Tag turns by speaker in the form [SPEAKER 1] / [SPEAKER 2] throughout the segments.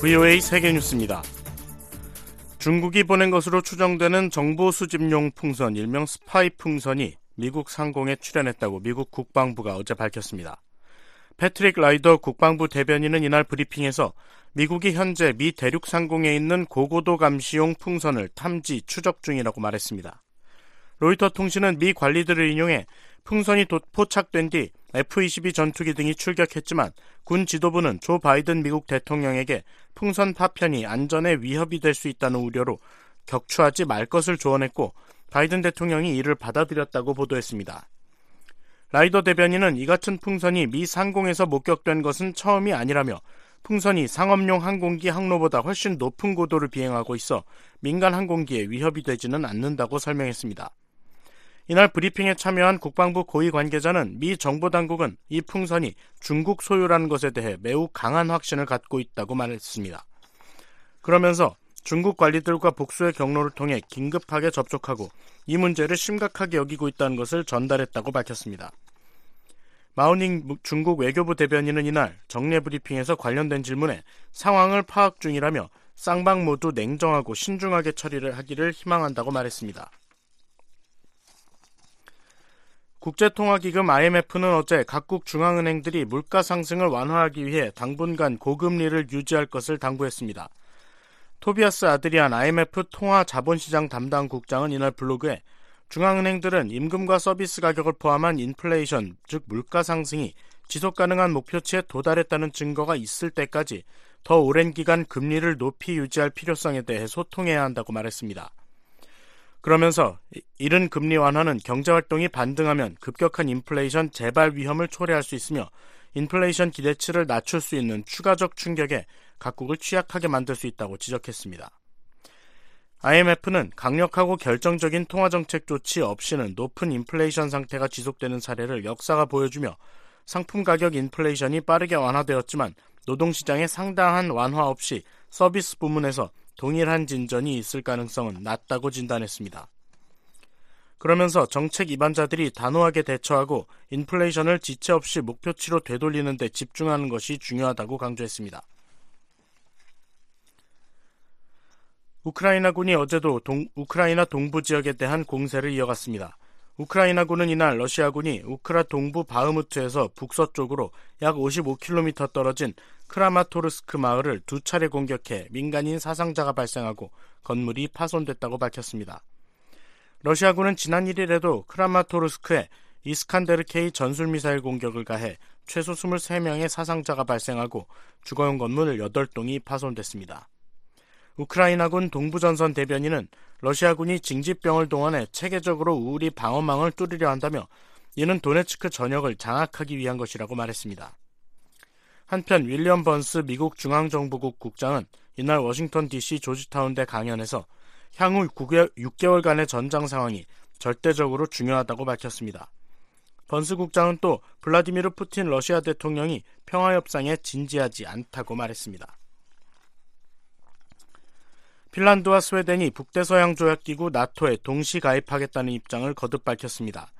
[SPEAKER 1] VOA 세계뉴스입니다. 중국이 보낸 것으로 추정되는 정보 수집용 풍선 일명 스파이 풍선이 미국 상공에 출현했다고 미국 국방부가 어제 밝혔습니다. 패트릭 라이더 국방부 대변인은 이날 브리핑에서 미국이 현재 미 대륙 상공에 있는 고고도 감시용 풍선을 탐지 추적 중이라고 말했습니다. 로이터 통신은 미 관리들을 인용해 풍선이 포착된 뒤 F-22 전투기 등이 출격했지만 군 지도부는 조 바이든 미국 대통령에게 풍선 파편이 안전에 위협이 될 수 있다는 우려로 격추하지 말 것을 조언했고 바이든 대통령이 이를 받아들였다고 보도했습니다. 라이더 대변인은 이 같은 풍선이 미 상공에서 목격된 것은 처음이 아니라며 풍선이 상업용 항공기 항로보다 훨씬 높은 고도를 비행하고 있어 민간 항공기에 위협이 되지는 않는다고 설명했습니다. 이날 브리핑에 참여한 국방부 고위 관계자는 미 정보 당국은 이 풍선이 중국 소유라는 것에 대해 매우 강한 확신을 갖고 있다고 말했습니다. 그러면서 중국 관리들과 복수의 경로를 통해 긴급하게 접촉하고 이 문제를 심각하게 여기고 있다는 것을 전달했다고 밝혔습니다. 마우닝 중국 외교부 대변인은 이날 정례 브리핑에서 관련된 질문에 상황을 파악 중이라며 쌍방 모두 냉정하고 신중하게 처리를 하기를 희망한다고 말했습니다. 국제통화기금 IMF는 어제 각국 중앙은행들이 물가 상승을 완화하기 위해 당분간 고금리를 유지할 것을 당부했습니다. 토비아스 아드리안 IMF 통화 자본시장 담당 국장은 이날 블로그에 중앙은행들은 임금과 서비스 가격을 포함한 인플레이션, 즉 물가 상승이 지속 가능한 목표치에 도달했다는 증거가 있을 때까지 더 오랜 기간 금리를 높이 유지할 필요성에 대해 소통해야 한다고 말했습니다. 그러면서 이른 금리 완화는 경제 활동이 반등하면 급격한 인플레이션 재발 위험을 초래할 수 있으며 인플레이션 기대치를 낮출 수 있는 추가적 충격에 각국을 취약하게 만들 수 있다고 지적했습니다. IMF는 강력하고 결정적인 통화정책 조치 없이는 높은 인플레이션 상태가 지속되는 사례를 역사가 보여주며 상품 가격 인플레이션이 빠르게 완화되었지만 노동시장의 상당한 완화 없이 서비스 부문에서 동일한 진전이 있을 가능성은 낮다고 진단했습니다. 그러면서 정책 입안자들이 단호하게 대처하고 인플레이션을 지체 없이 목표치로 되돌리는 데 집중하는 것이 중요하다고 강조했습니다. 우크라이나군이 어제도 동, 우크라이나 동부 지역에 대한 공세를 이어갔습니다. 우크라이나군은 이날 러시아군이 우크라 동부 바흐무트에서 북서쪽으로 약 55km 떨어진 크라마토르스크 마을을 두 차례 공격해 민간인 사상자가 발생하고 건물이 파손됐다고 밝혔습니다. 러시아군은 지난 1일에도 크라마토르스크에 이스칸데르 K 전술미사일 공격을 가해 최소 23명의 사상자가 발생하고 주거용 건물 8동이 파손됐습니다. 우크라이나군 동부전선 대변인은 러시아군이 징집병을 동원해 체계적으로 우리 방어망을 뚫으려 한다며 이는 도네츠크 전역을 장악하기 위한 것이라고 말했습니다. 한편 윌리엄 번스 미국 중앙정보국 국장은 이날 워싱턴 DC 조지타운 대 강연에서 향후 6개월간의 전장 상황이 절대적으로 중요하다고 밝혔습니다. 번스 국장은 또 블라디미르 푸틴 러시아 대통령이 평화협상에 진지하지 않다고 말했습니다. 핀란드와 스웨덴이 북대서양 조약기구 나토에 동시 가입하겠다는 입장을 거듭 밝혔습니다.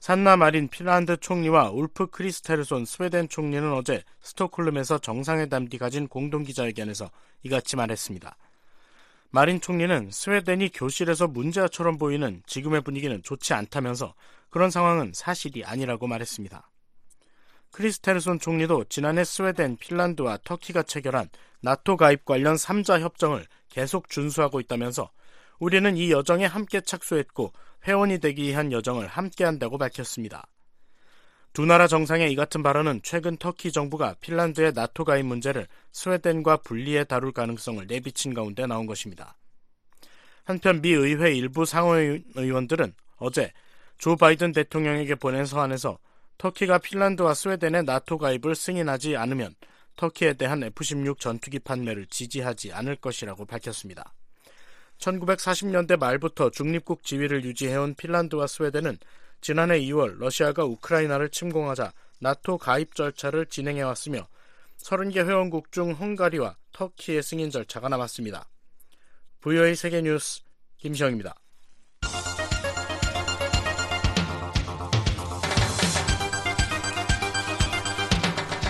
[SPEAKER 1] 산나 마린 핀란드 총리와 울프 크리스테르손 스웨덴 총리는 어제 스톡홀름에서 정상회담 뒤 가진 공동기자회견에서 이같이 말했습니다. 마린 총리는 스웨덴이 교실에서 문제아처럼 보이는 지금의 분위기는 좋지 않다면서 그런 상황은 사실이 아니라고 말했습니다. 크리스테르손 총리도 지난해 스웨덴, 핀란드와 터키가 체결한 나토 가입 관련 3자 협정을 계속 준수하고 있다면서 우리는 이 여정에 함께 착수했고 회원이 되기 위한 여정을 함께 한다고 밝혔습니다. 두 나라 정상의 이 같은 발언은 최근 터키 정부가 핀란드의 나토 가입 문제를 스웨덴과 분리해 다룰 가능성을 내비친 가운데 나온 것입니다. 한편 미 의회 일부 상원의원들은 어제 조 바이든 대통령에게 보낸 서한에서 터키가 핀란드와 스웨덴의 나토 가입을 승인하지 않으면 터키에 대한 F-16 전투기 판매를 지지하지 않을 것이라고 밝혔습니다. 1940년대 말부터 중립국 지위를 유지해온 핀란드와 스웨덴은 지난해 2월 러시아가 우크라이나를 침공하자 나토 가입 절차를 진행해왔으며 30개 회원국 중 헝가리와 터키의 승인 절차가 남았습니다. VOA 세계뉴스 김시영입니다.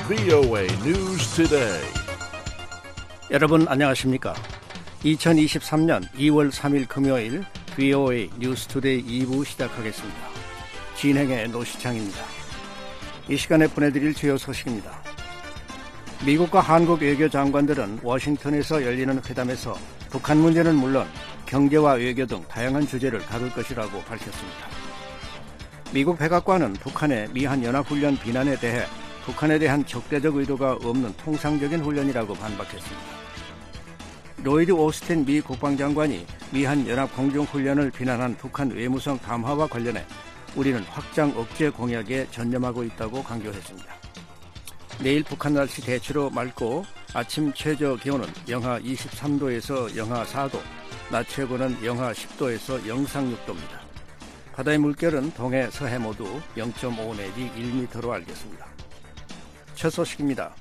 [SPEAKER 2] VOA News Today. 여러분 안녕하십니까? 2023년 2월 3일 금요일 VOA 뉴스투데이 2부 시작하겠습니다. 진행의 노시창입니다. 이 시간에 보내드릴 주요 소식입니다. 미국과 한국 외교 장관들은 워싱턴에서 열리는 회담에서 북한 문제는 물론 경제와 외교 등 다양한 주제를 다룰 것이라고 밝혔습니다. 미국 백악관은 북한의 미한 연합훈련 비난에 대해 북한에 대한 적대적 의도가 없는 통상적인 훈련이라고 반박했습니다. 로이드 오스틴 미 국방장관이 미한 연합 공중훈련을 비난한 북한 외무성 담화와 관련해 우리는 확장 억제 공약에 전념하고 있다고 강조했습니다. 내일 북한 날씨 대체로 맑고 아침 최저 기온은 영하 23도에서 영하 4도, 낮 최고는 영하 10도에서 영상 6도입니다. 바다의 물결은 동해, 서해 모두 0.5 내지 1m로 알겠습니다. 첫 소식입니다.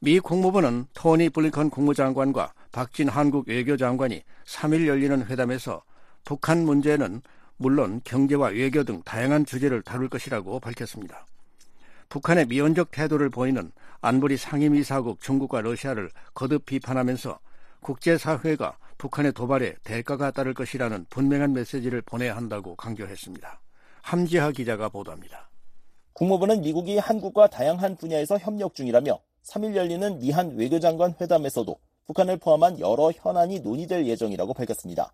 [SPEAKER 2] 미 국무부는 토니 블링컨 국무장관과 박진 한국 외교장관이 3일 열리는 회담에서 북한 문제는 물론 경제와 외교 등 다양한 주제를 다룰 것이라고 밝혔습니다. 북한에 미온적 태도를 보이는 안보리 상임이사국 중국과 러시아를 거듭 비판하면서 국제사회가 북한의 도발에 대가가 따를 것이라는 분명한 메시지를 보내야 한다고 강조했습니다. 함지하 기자가 보도합니다.
[SPEAKER 3] 국무부는 미국이 한국과 다양한 분야에서 협력 중이라며 3일 열리는 미한 외교장관 회담에서도 북한을 포함한 여러 현안이 논의될 예정이라고 밝혔습니다.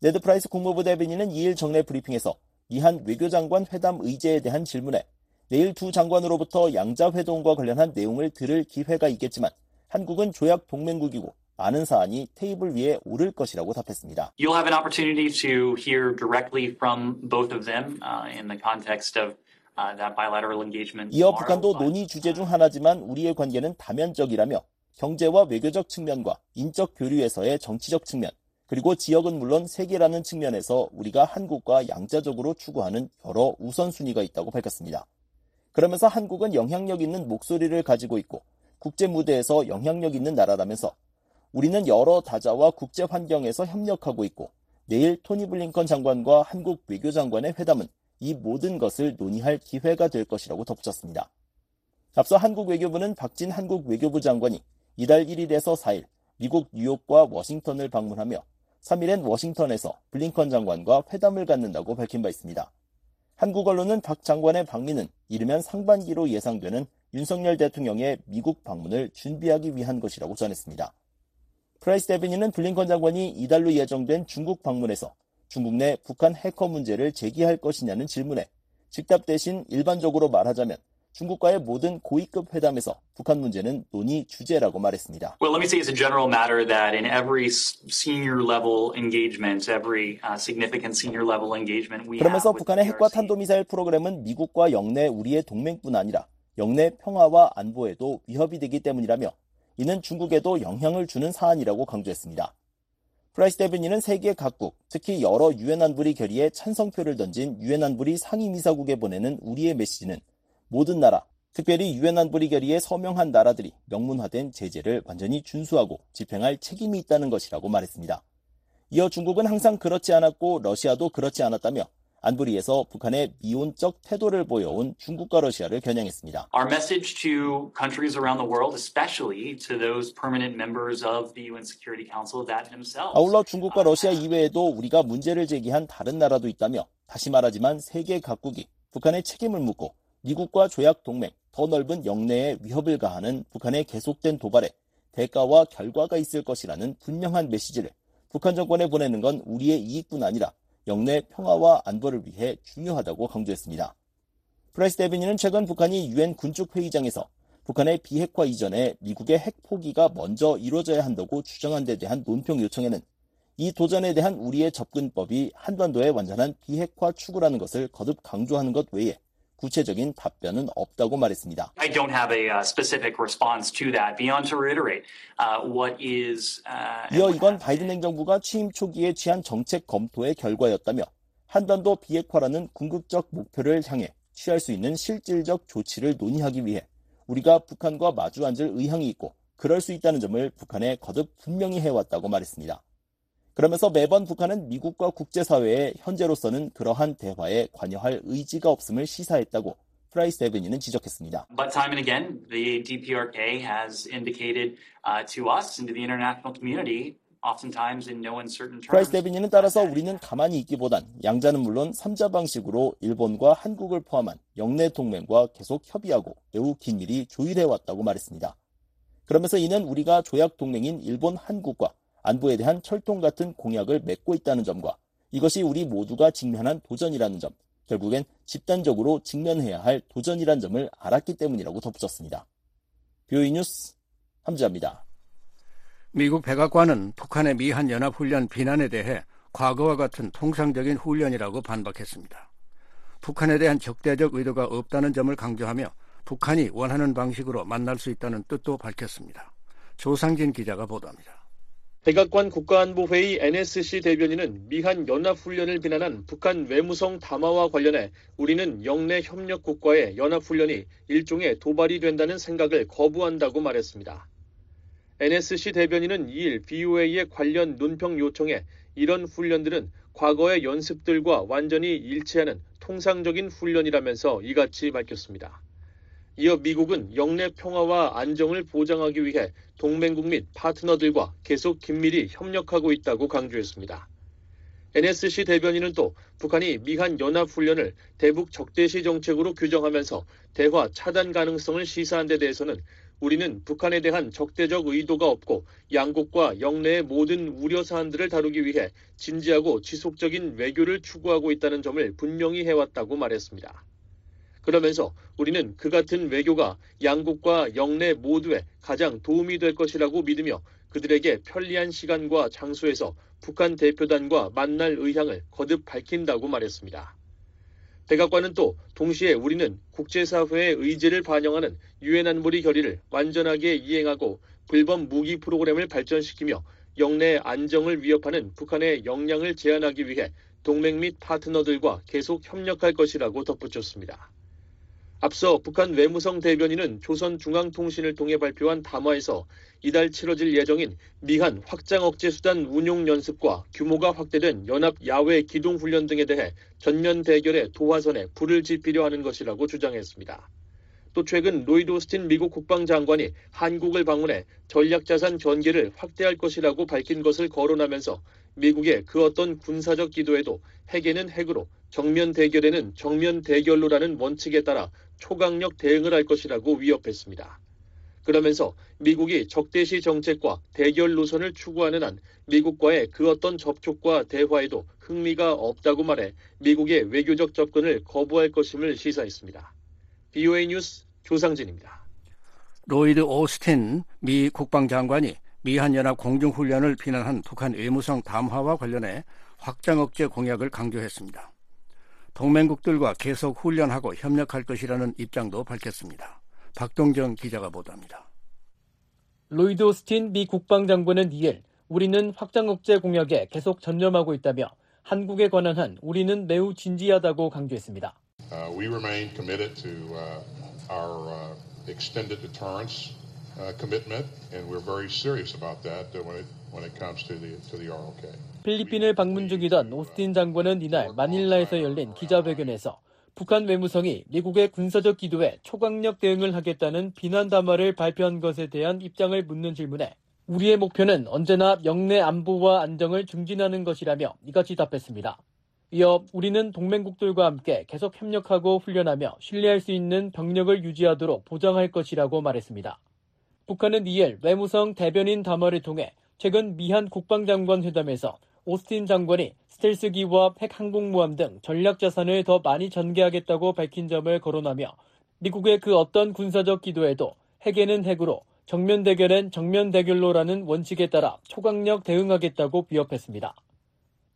[SPEAKER 3] 네드 프라이스 국무부 대변인은 2일 정례 브리핑에서 미한 외교장관 회담 의제에 대한 질문에 내일 두 장관으로부터 양자 회동과 관련한 내용을 들을 기회가 있겠지만 한국은 조약 동맹국이고 많은 사안이 테이블 위에 오를 것이라고 답했습니다.
[SPEAKER 4] You'll have an opportunity to hear directly from both of them uh, in the context of uh,
[SPEAKER 3] 이어 북한도 논의 주제 중 하나지만 우리의 관계는 다면적이라며 경제와 외교적 측면과 인적 교류에서의 정치적 측면, 그리고 지역은 물론 세계라는 측면에서 우리가 한국과 양자적으로 추구하는 여러 우선순위가 있다고 밝혔습니다. 그러면서 한국은 영향력 있는 목소리를 가지고 있고 국제 무대에서 영향력 있는 나라라면서 우리는 여러 다자와 국제 환경에서 협력하고 있고 내일 토니 블링컨 장관과 한국 외교장관의 회담은 이 모든 것을 논의할 기회가 될 것이라고 덧붙였습니다. 앞서 한국 외교부는 박진 한국 외교부 장관이 이달 1일에서 4일 미국 뉴욕과 워싱턴을 방문하며 3일엔 워싱턴에서 블링컨 장관과 회담을 갖는다고 밝힌 바 있습니다. 한국 언론은 박 장관의 방미는 이르면 상반기로 예상되는 윤석열 대통령의 미국 방문을 준비하기 위한 것이라고 전했습니다. 프라이스 대변인은 블링컨 장관이 이달로 예정된 중국 방문에서 중국 내 북한 해커 문제를 제기할 것이냐는 질문에 즉답 대신 일반적으로 말하자면 중국과의 모든 고위급 회담에서 북한 문제는 논의 주제라고 말했습니다.
[SPEAKER 4] Well, let me say as a general matter that in every senior level engagement, every uh, significant senior level engagement we
[SPEAKER 3] 그러면서 북한의 핵과 탄도미사일 프로그램은 미국과 역내 우리의 동맹뿐 아니라 역내 평화와 안보에도 위협이 되기 때문이라며 이는 중국에도 영향을 주는 사안이라고 강조했습니다. 프라이스 대변인은 세계 각국, 특히 여러 유엔 안보리 결의에 찬성표를 던진 유엔 안보리 상임이사국에 보내는 우리의 메시지는 모든 나라, 특별히 유엔 안보리 결의에 서명한 나라들이 명문화된 제재를 완전히 준수하고 집행할 책임이 있다는 것이라고 말했습니다. 이어 중국은 항상 그렇지 않았고 러시아도 그렇지 않았다며 안보리에서 북한의 미온적 태도를 보여온 중국과 러시아를 겨냥했습니다.
[SPEAKER 4] Our message to countries around the world, especially to those permanent members of the UN Security Council that themselves.
[SPEAKER 3] 아울러 중국과 러시아 이외에도 우리가 문제를 제기한 다른 나라도 있다며 다시 말하지만 세계 각국이 북한의 책임을 묻고 미국과 조약 동맹, 더 넓은 역내에 위협을 가하는 북한의 계속된 도발에 대가와 결과가 있을 것이라는 분명한 메시지를 북한 정권에 보내는 건 우리의 이익뿐 아니라 역내 평화와 안보를 위해 중요하다고 강조했습니다. 프라이스 대변인은 최근 북한이 유엔 군축 회의장에서 북한의 비핵화 이전에 미국의 핵 포기가 먼저 이루어져야 한다고 주장한 데 대한 논평 요청에는 이 도전에 대한 우리의 접근법이 한반도의 완전한 비핵화 추구라는 것을 거듭 강조하는 것 외에 구체적인 답변은 없다고 말했습니다.
[SPEAKER 4] I don't have a specific response to that beyond to reiterate uh, what is. Uh,
[SPEAKER 3] 이어 이건 바이든 행정부가 취임 초기에 취한 정책 검토의 결과였다며 한반도 비핵화라는 궁극적 목표를 향해 취할 수 있는 실질적 조치를 논의하기 위해 우리가 북한과 마주 앉을 의향이 있고 그럴 수 있다는 점을 북한에 거듭 분명히 해왔다고 말했습니다. 그러면서 매번 북한은 미국과 국제사회에 현재로서는 그러한 대화에 관여할 의지가 없음을 시사했다고 프라이스 대변인은 지적했습니다.
[SPEAKER 4] But time and again, the DPRK has indicated uh, to us and to the international community
[SPEAKER 3] 프라이스. 대변인은 따라서 우리는 가만히 있기보단 양자는 물론 3자 방식으로 일본과 한국을 포함한 역내 동맹과 계속 협의하고 매우 긴밀히 조율해왔다고 말했습니다. 그러면서 이는 우리가 조약 동맹인 일본, 한국과 안보에 대한 철통 같은 공약을 맺고 있다는 점과 이것이 우리 모두가 직면한 도전이라는 점, 결국엔 집단적으로 직면해야 할 도전이란 점을 알았기 때문이라고 덧붙였습니다. 뷰이 뉴스 함지아입니다.
[SPEAKER 2] 미국 백악관은 북한의 미한 연합훈련 비난에 대해 과거와 같은 통상적인 훈련이라고 반박했습니다. 북한에 대한 적대적 의도가 없다는 점을 강조하며 북한이 원하는 방식으로 만날 수 있다는 뜻도 밝혔습니다. 조상진 기자가 보도합니다.
[SPEAKER 5] 백악관 국가안보회의 NSC 대변인은 미한 연합훈련을 비난한 북한 외무성 담화와 관련해 우리는 영내 협력국과의 연합훈련이 일종의 도발이 된다는 생각을 거부한다고 말했습니다. NSC 대변인은 2일 BOA의 관련 논평 요청에 이런 훈련들은 과거의 연습들과 완전히 일치하는 통상적인 훈련이라면서 이같이 밝혔습니다. 이어 미국은 영내 평화와 안정을 보장하기 위해 동맹국 및 파트너들과 계속 긴밀히 협력하고 있다고 강조했습니다. NSC 대변인은 또 북한이 미한 연합훈련을 대북 적대시 정책으로 규정하면서 대화 차단 가능성을 시사한 데 대해서는 우리는 북한에 대한 적대적 의도가 없고 양국과 영내의 모든 우려 사안들을 다루기 위해 진지하고 지속적인 외교를 추구하고 있다는 점을 분명히 해왔다고 말했습니다. 그러면서 우리는 그 같은 외교가 양국과 영내 모두에 가장 도움이 될 것이라고 믿으며 그들에게 편리한 시간과 장소에서 북한 대표단과 만날 의향을 거듭 밝힌다고 말했습니다. 백악관은 또 동시에 우리는 국제사회의 의지를 반영하는 유엔 안보리 결의를 완전하게 이행하고 불법 무기 프로그램을 발전시키며 영내 안정을 위협하는 북한의 역량을 제한하기 위해 동맹 및 파트너들과 계속 협력할 것이라고 덧붙였습니다. 앞서 북한 외무성 대변인은 조선중앙통신을 통해 발표한 담화에서 이달 치러질 예정인 미한 확장 억제 수단 운용 연습과 규모가 확대된 연합 야외 기동 훈련 등에 대해 전면 대결의 도화선에 불을 지피려 하는 것이라고 주장했습니다. 또 최근 로이드 오스틴 미국 국방장관이 한국을 방문해 전략자산 전개를 확대할 것이라고 밝힌 것을 거론하면서 미국의 그 어떤 군사적 기도에도 핵에는 핵으로 정면 대결에는 정면 대결로라는 원칙에 따라 초강력 대응을 할 것이라고 위협했습니다. 그러면서 미국이 적대시 정책과 대결 노선을 추구하는 한 미국과의 그 어떤 접촉과 대화에도 흥미가 없다고 말해 미국의 외교적 접근을 거부할 것임을 시사했습니다. BOA 뉴스 조상진입니다.
[SPEAKER 2] 로이드 오스틴 미 국방장관이 미한연합 공중훈련을 비난한 북한 외무성 담화와 관련해 확장 억제 공약을 강조했습니다. 동맹국들과 계속 훈련하고 협력할 것이라는 입장도 밝혔습니다. 박동정 기자가 보도합니다.
[SPEAKER 6] 로이드 오스틴 미 국방장관은 2일 우리는 확장 억제 공약에 계속 전념하고 있다며 한국에 관한 한 우리는 매우 진지하다고 강조했습니다.
[SPEAKER 7] Uh, uh, uh, uh, commitment, and we're very serious about that when it when it comes to the to the ROK.
[SPEAKER 6] 필리핀을 방문 중이던 오스틴 장관은 이날 마닐라에서 열린 기자회견에서 북한 외무성이 미국의 군사적 기도에 초강력 대응을 하겠다는 비난 담화를 발표한 것에 대한 입장을 묻는 질문에 우리의 목표는 언제나 영내 안보와 안정을 증진하는 것이라며 이같이 답했습니다. 이어 우리는 동맹국들과 함께 계속 협력하고 훈련하며 신뢰할 수 있는 병력을 유지하도록 보장할 것이라고 말했습니다. 북한은 이일 외무성 대변인 담화를 통해 최근 미한 국방장관 회담에서 오스틴 장관이 스텔스기와 핵항공모함 등 전략 자산을 더 많이 전개하겠다고 밝힌 점을 거론하며 미국의 그 어떤 군사적 기도에도 핵에는 핵으로 정면 대결엔 정면 대결로라는 원칙에 따라 초강력 대응하겠다고 위협했습니다.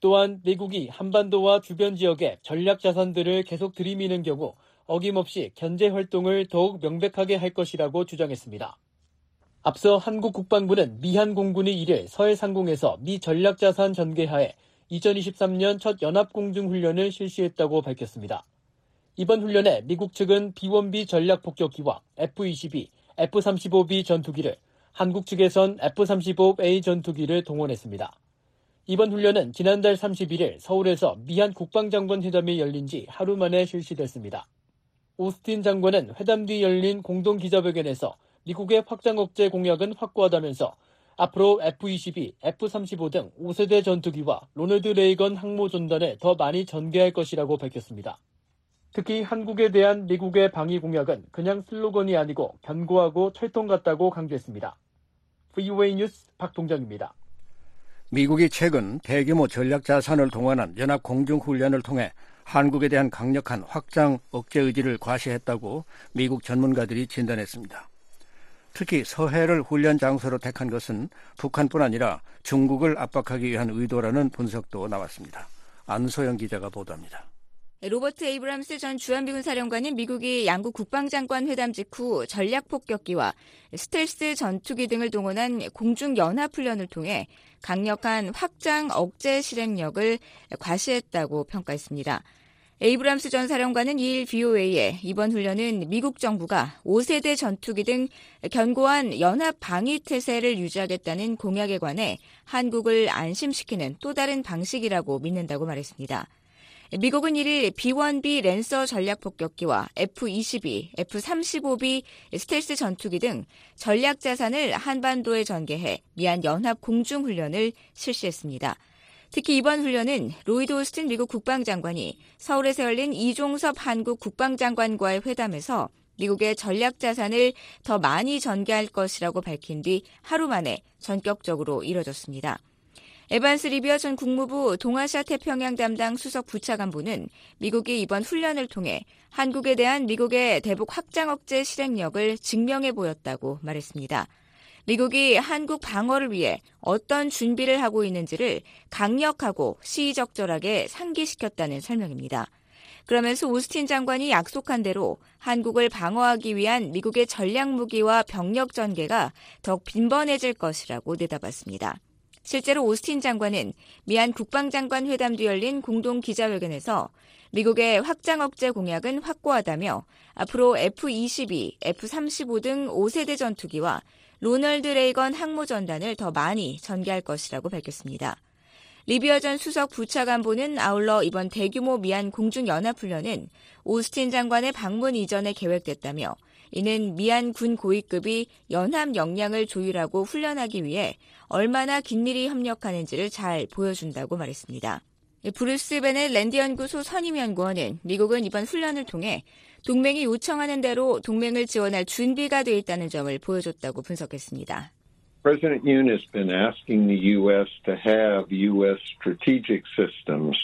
[SPEAKER 6] 또한 미국이 한반도와 주변 지역에 전략 자산들을 계속 들이미는 경우 어김없이 견제 활동을 더욱 명백하게 할 것이라고 주장했습니다. 앞서 한국 국방부는 미한 공군이 1일 서해 상공에서 미 전략자산 전개하에 2023년 첫 연합공중훈련을 실시했다고 밝혔습니다. 이번 훈련에 미국 측은 B-1B 전략폭격기와 F-22, F-35B 전투기를, 한국 측에선 F-35A 전투기를 동원했습니다. 이번 훈련은 지난달 31일 서울에서 미한 국방장관 회담이 열린 지 하루 만에 실시됐습니다. 오스틴 장관은 회담 뒤 열린 공동 기자회견에서 미국의 확장 억제 공약은 확고하다면서 앞으로 F-22, F-35 등 5세대 전투기와 로널드 레이건 항모 전단을 더 많이 전개할 것이라고 밝혔습니다. 특히 한국에 대한 미국의 방위 공약은 그냥 슬로건이 아니고 견고하고 철통 같다고 강조했습니다. VOA 뉴스 박동정입니다.
[SPEAKER 2] 미국이 최근 대규모 전략 자산을 동원한 연합 공중 훈련을 통해 한국에 대한 강력한 확장 억제 의지를 과시했다고 미국 전문가들이 진단했습니다. 특히 서해를 훈련 장소로 택한 것은 북한뿐 아니라 중국을 압박하기 위한 의도라는 분석도 나왔습니다. 안소영 기자가 보도합니다.
[SPEAKER 8] 로버트 에이브람스 전 주한미군 사령관은 미국이 양국 국방장관 회담 직후 전략 폭격기와 스텔스 전투기 등을 동원한 공중 연합 훈련을 통해 강력한 확장 억제 실행력을 과시했다고 평가했습니다. 에이브람스 전 사령관은 2일 BOA에 이번 훈련은 미국 정부가 5세대 전투기 등 견고한 연합 방위 태세를 유지하겠다는 공약에 관해 한국을 안심시키는 또 다른 방식이라고 믿는다고 말했습니다. 미국은 1일 B-1B 랜서 전략 폭격기와 F-22, F-35B 스텔스 전투기 등 전략 자산을 한반도에 전개해 미한 연합 공중 훈련을 실시했습니다. 특히 이번 훈련은 로이드 오스틴 미국 국방장관이 서울에서 열린 이종섭 한국 국방장관과의 회담에서 미국의 전략 자산을 더 많이 전개할 것이라고 밝힌 뒤 하루 만에 전격적으로 이뤄졌습니다. 에반스 리비어 전 국무부 동아시아 태평양 담당 수석 부차관보는 미국이 이번 훈련을 통해 한국에 대한 미국의 대북 확장 억제 실행력을 증명해 보였다고 말했습니다. 미국이 한국 방어를 위해 어떤 준비를 하고 있는지를 강력하고 시의적절하게 상기시켰다는 설명입니다. 그러면서 오스틴 장관이 약속한 대로 한국을 방어하기 위한 미국의 전략 무기와 병력 전개가 더욱 빈번해질 것이라고 내다봤습니다. 실제로 오스틴 장관은 미안 국방장관 회담 뒤 열린 공동 기자회견에서 미국의 확장 억제 공약은 확고하다며 앞으로 F-22, F-35 등 5세대 전투기와 로널드 레이건 항모 전단을 더 많이 전개할 것이라고 밝혔습니다. 리비아 전 수석 부차관보는 아울러 이번 대규모 미안 공중연합훈련은 오스틴 장관의 방문 이전에 계획됐다며 이는 미안 군 고위급이 연합 역량을 조율하고 훈련하기 위해 얼마나 긴밀히 협력하는지를 잘 보여준다고 말했습니다. 브루스 베넷 랜드 연구소 선임 연구원은 미국은 이번 훈련을 통해 동맹이 요청하는 대로 동맹을 지원할 준비가 돼 있다는 점을 보여줬다고 분석했습니다.
[SPEAKER 9] President Yoon has been asking the U.S. to have U.S. strategic systems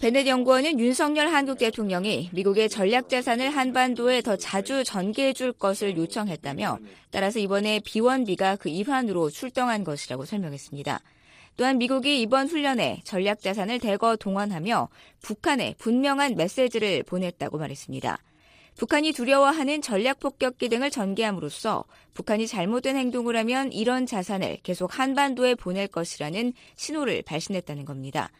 [SPEAKER 8] 베넷 연구원은 윤석열 한국 대통령이 미국의 전략 자산을 한반도에 더 자주 전개해 줄 것을 요청했다며 따라서 이번에 B1B가 그 일환으로 출동한 것이라고 설명했습니다. 또한 미국이 이번 훈련에 전략 자산을 대거 동원하며 북한에 분명한 메시지를 보냈다고 말했습니다. 북한이 두려워하는 전략 폭격기 등을 전개함으로써 북한이 잘못된 행동을 하면 이런 자산을 계속 한반도에 보낼 것이라는 신호를 발신했다는 겁니다.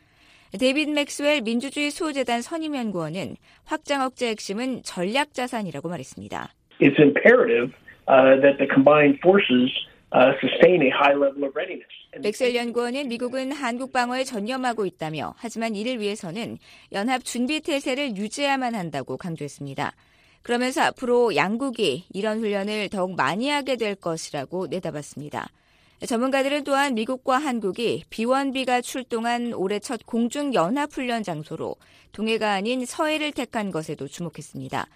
[SPEAKER 8] 데이빗 맥스웰 민주주의 수호재단 선임 연구원은 확장 억제 핵심은 전략 자산이라고 말했습니다.
[SPEAKER 10] It's imperative uh, that the combined forces
[SPEAKER 8] 맥셀 연구원은 미국은 한국 방어에 전념하고 있다며 하지만 이를 위해서는 연합 준비 태세를 유지해야만 한다고 강조했습니다. 그러면서 앞으로 양국이 이런 훈련을 더욱 많이 하게 될 것이라고 내다봤습니다. 전문가들은 또한 미국과 한국이 B1B가 출동한 올해 첫 공중 연합 훈련 장소로 동해가 아닌 서해를 택한 것에도 주목했습니다.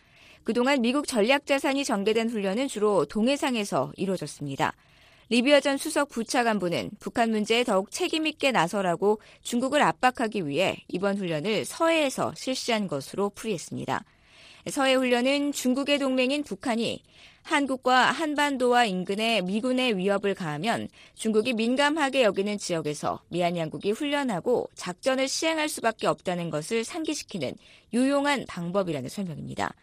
[SPEAKER 8] 그동안 미국 전략 자산이 전개된 훈련은 주로 동해상에서 이루어졌습니다. 리비아 전 수석 부차관보는 북한 문제에 더욱 책임있게 나서라고 중국을 압박하기 위해 이번 훈련을 서해에서 실시한 것으로 풀이했습니다. 서해 훈련은 중국의 동맹인 북한이 한국과 한반도와 인근의 미군의 위협을 가하면 중국이 민감하게 여기는 지역에서 미얀 양국이 훈련하고 작전을 시행할 수밖에 없다는 것을 상기시키는 유용한 방법이라는 설명입니다.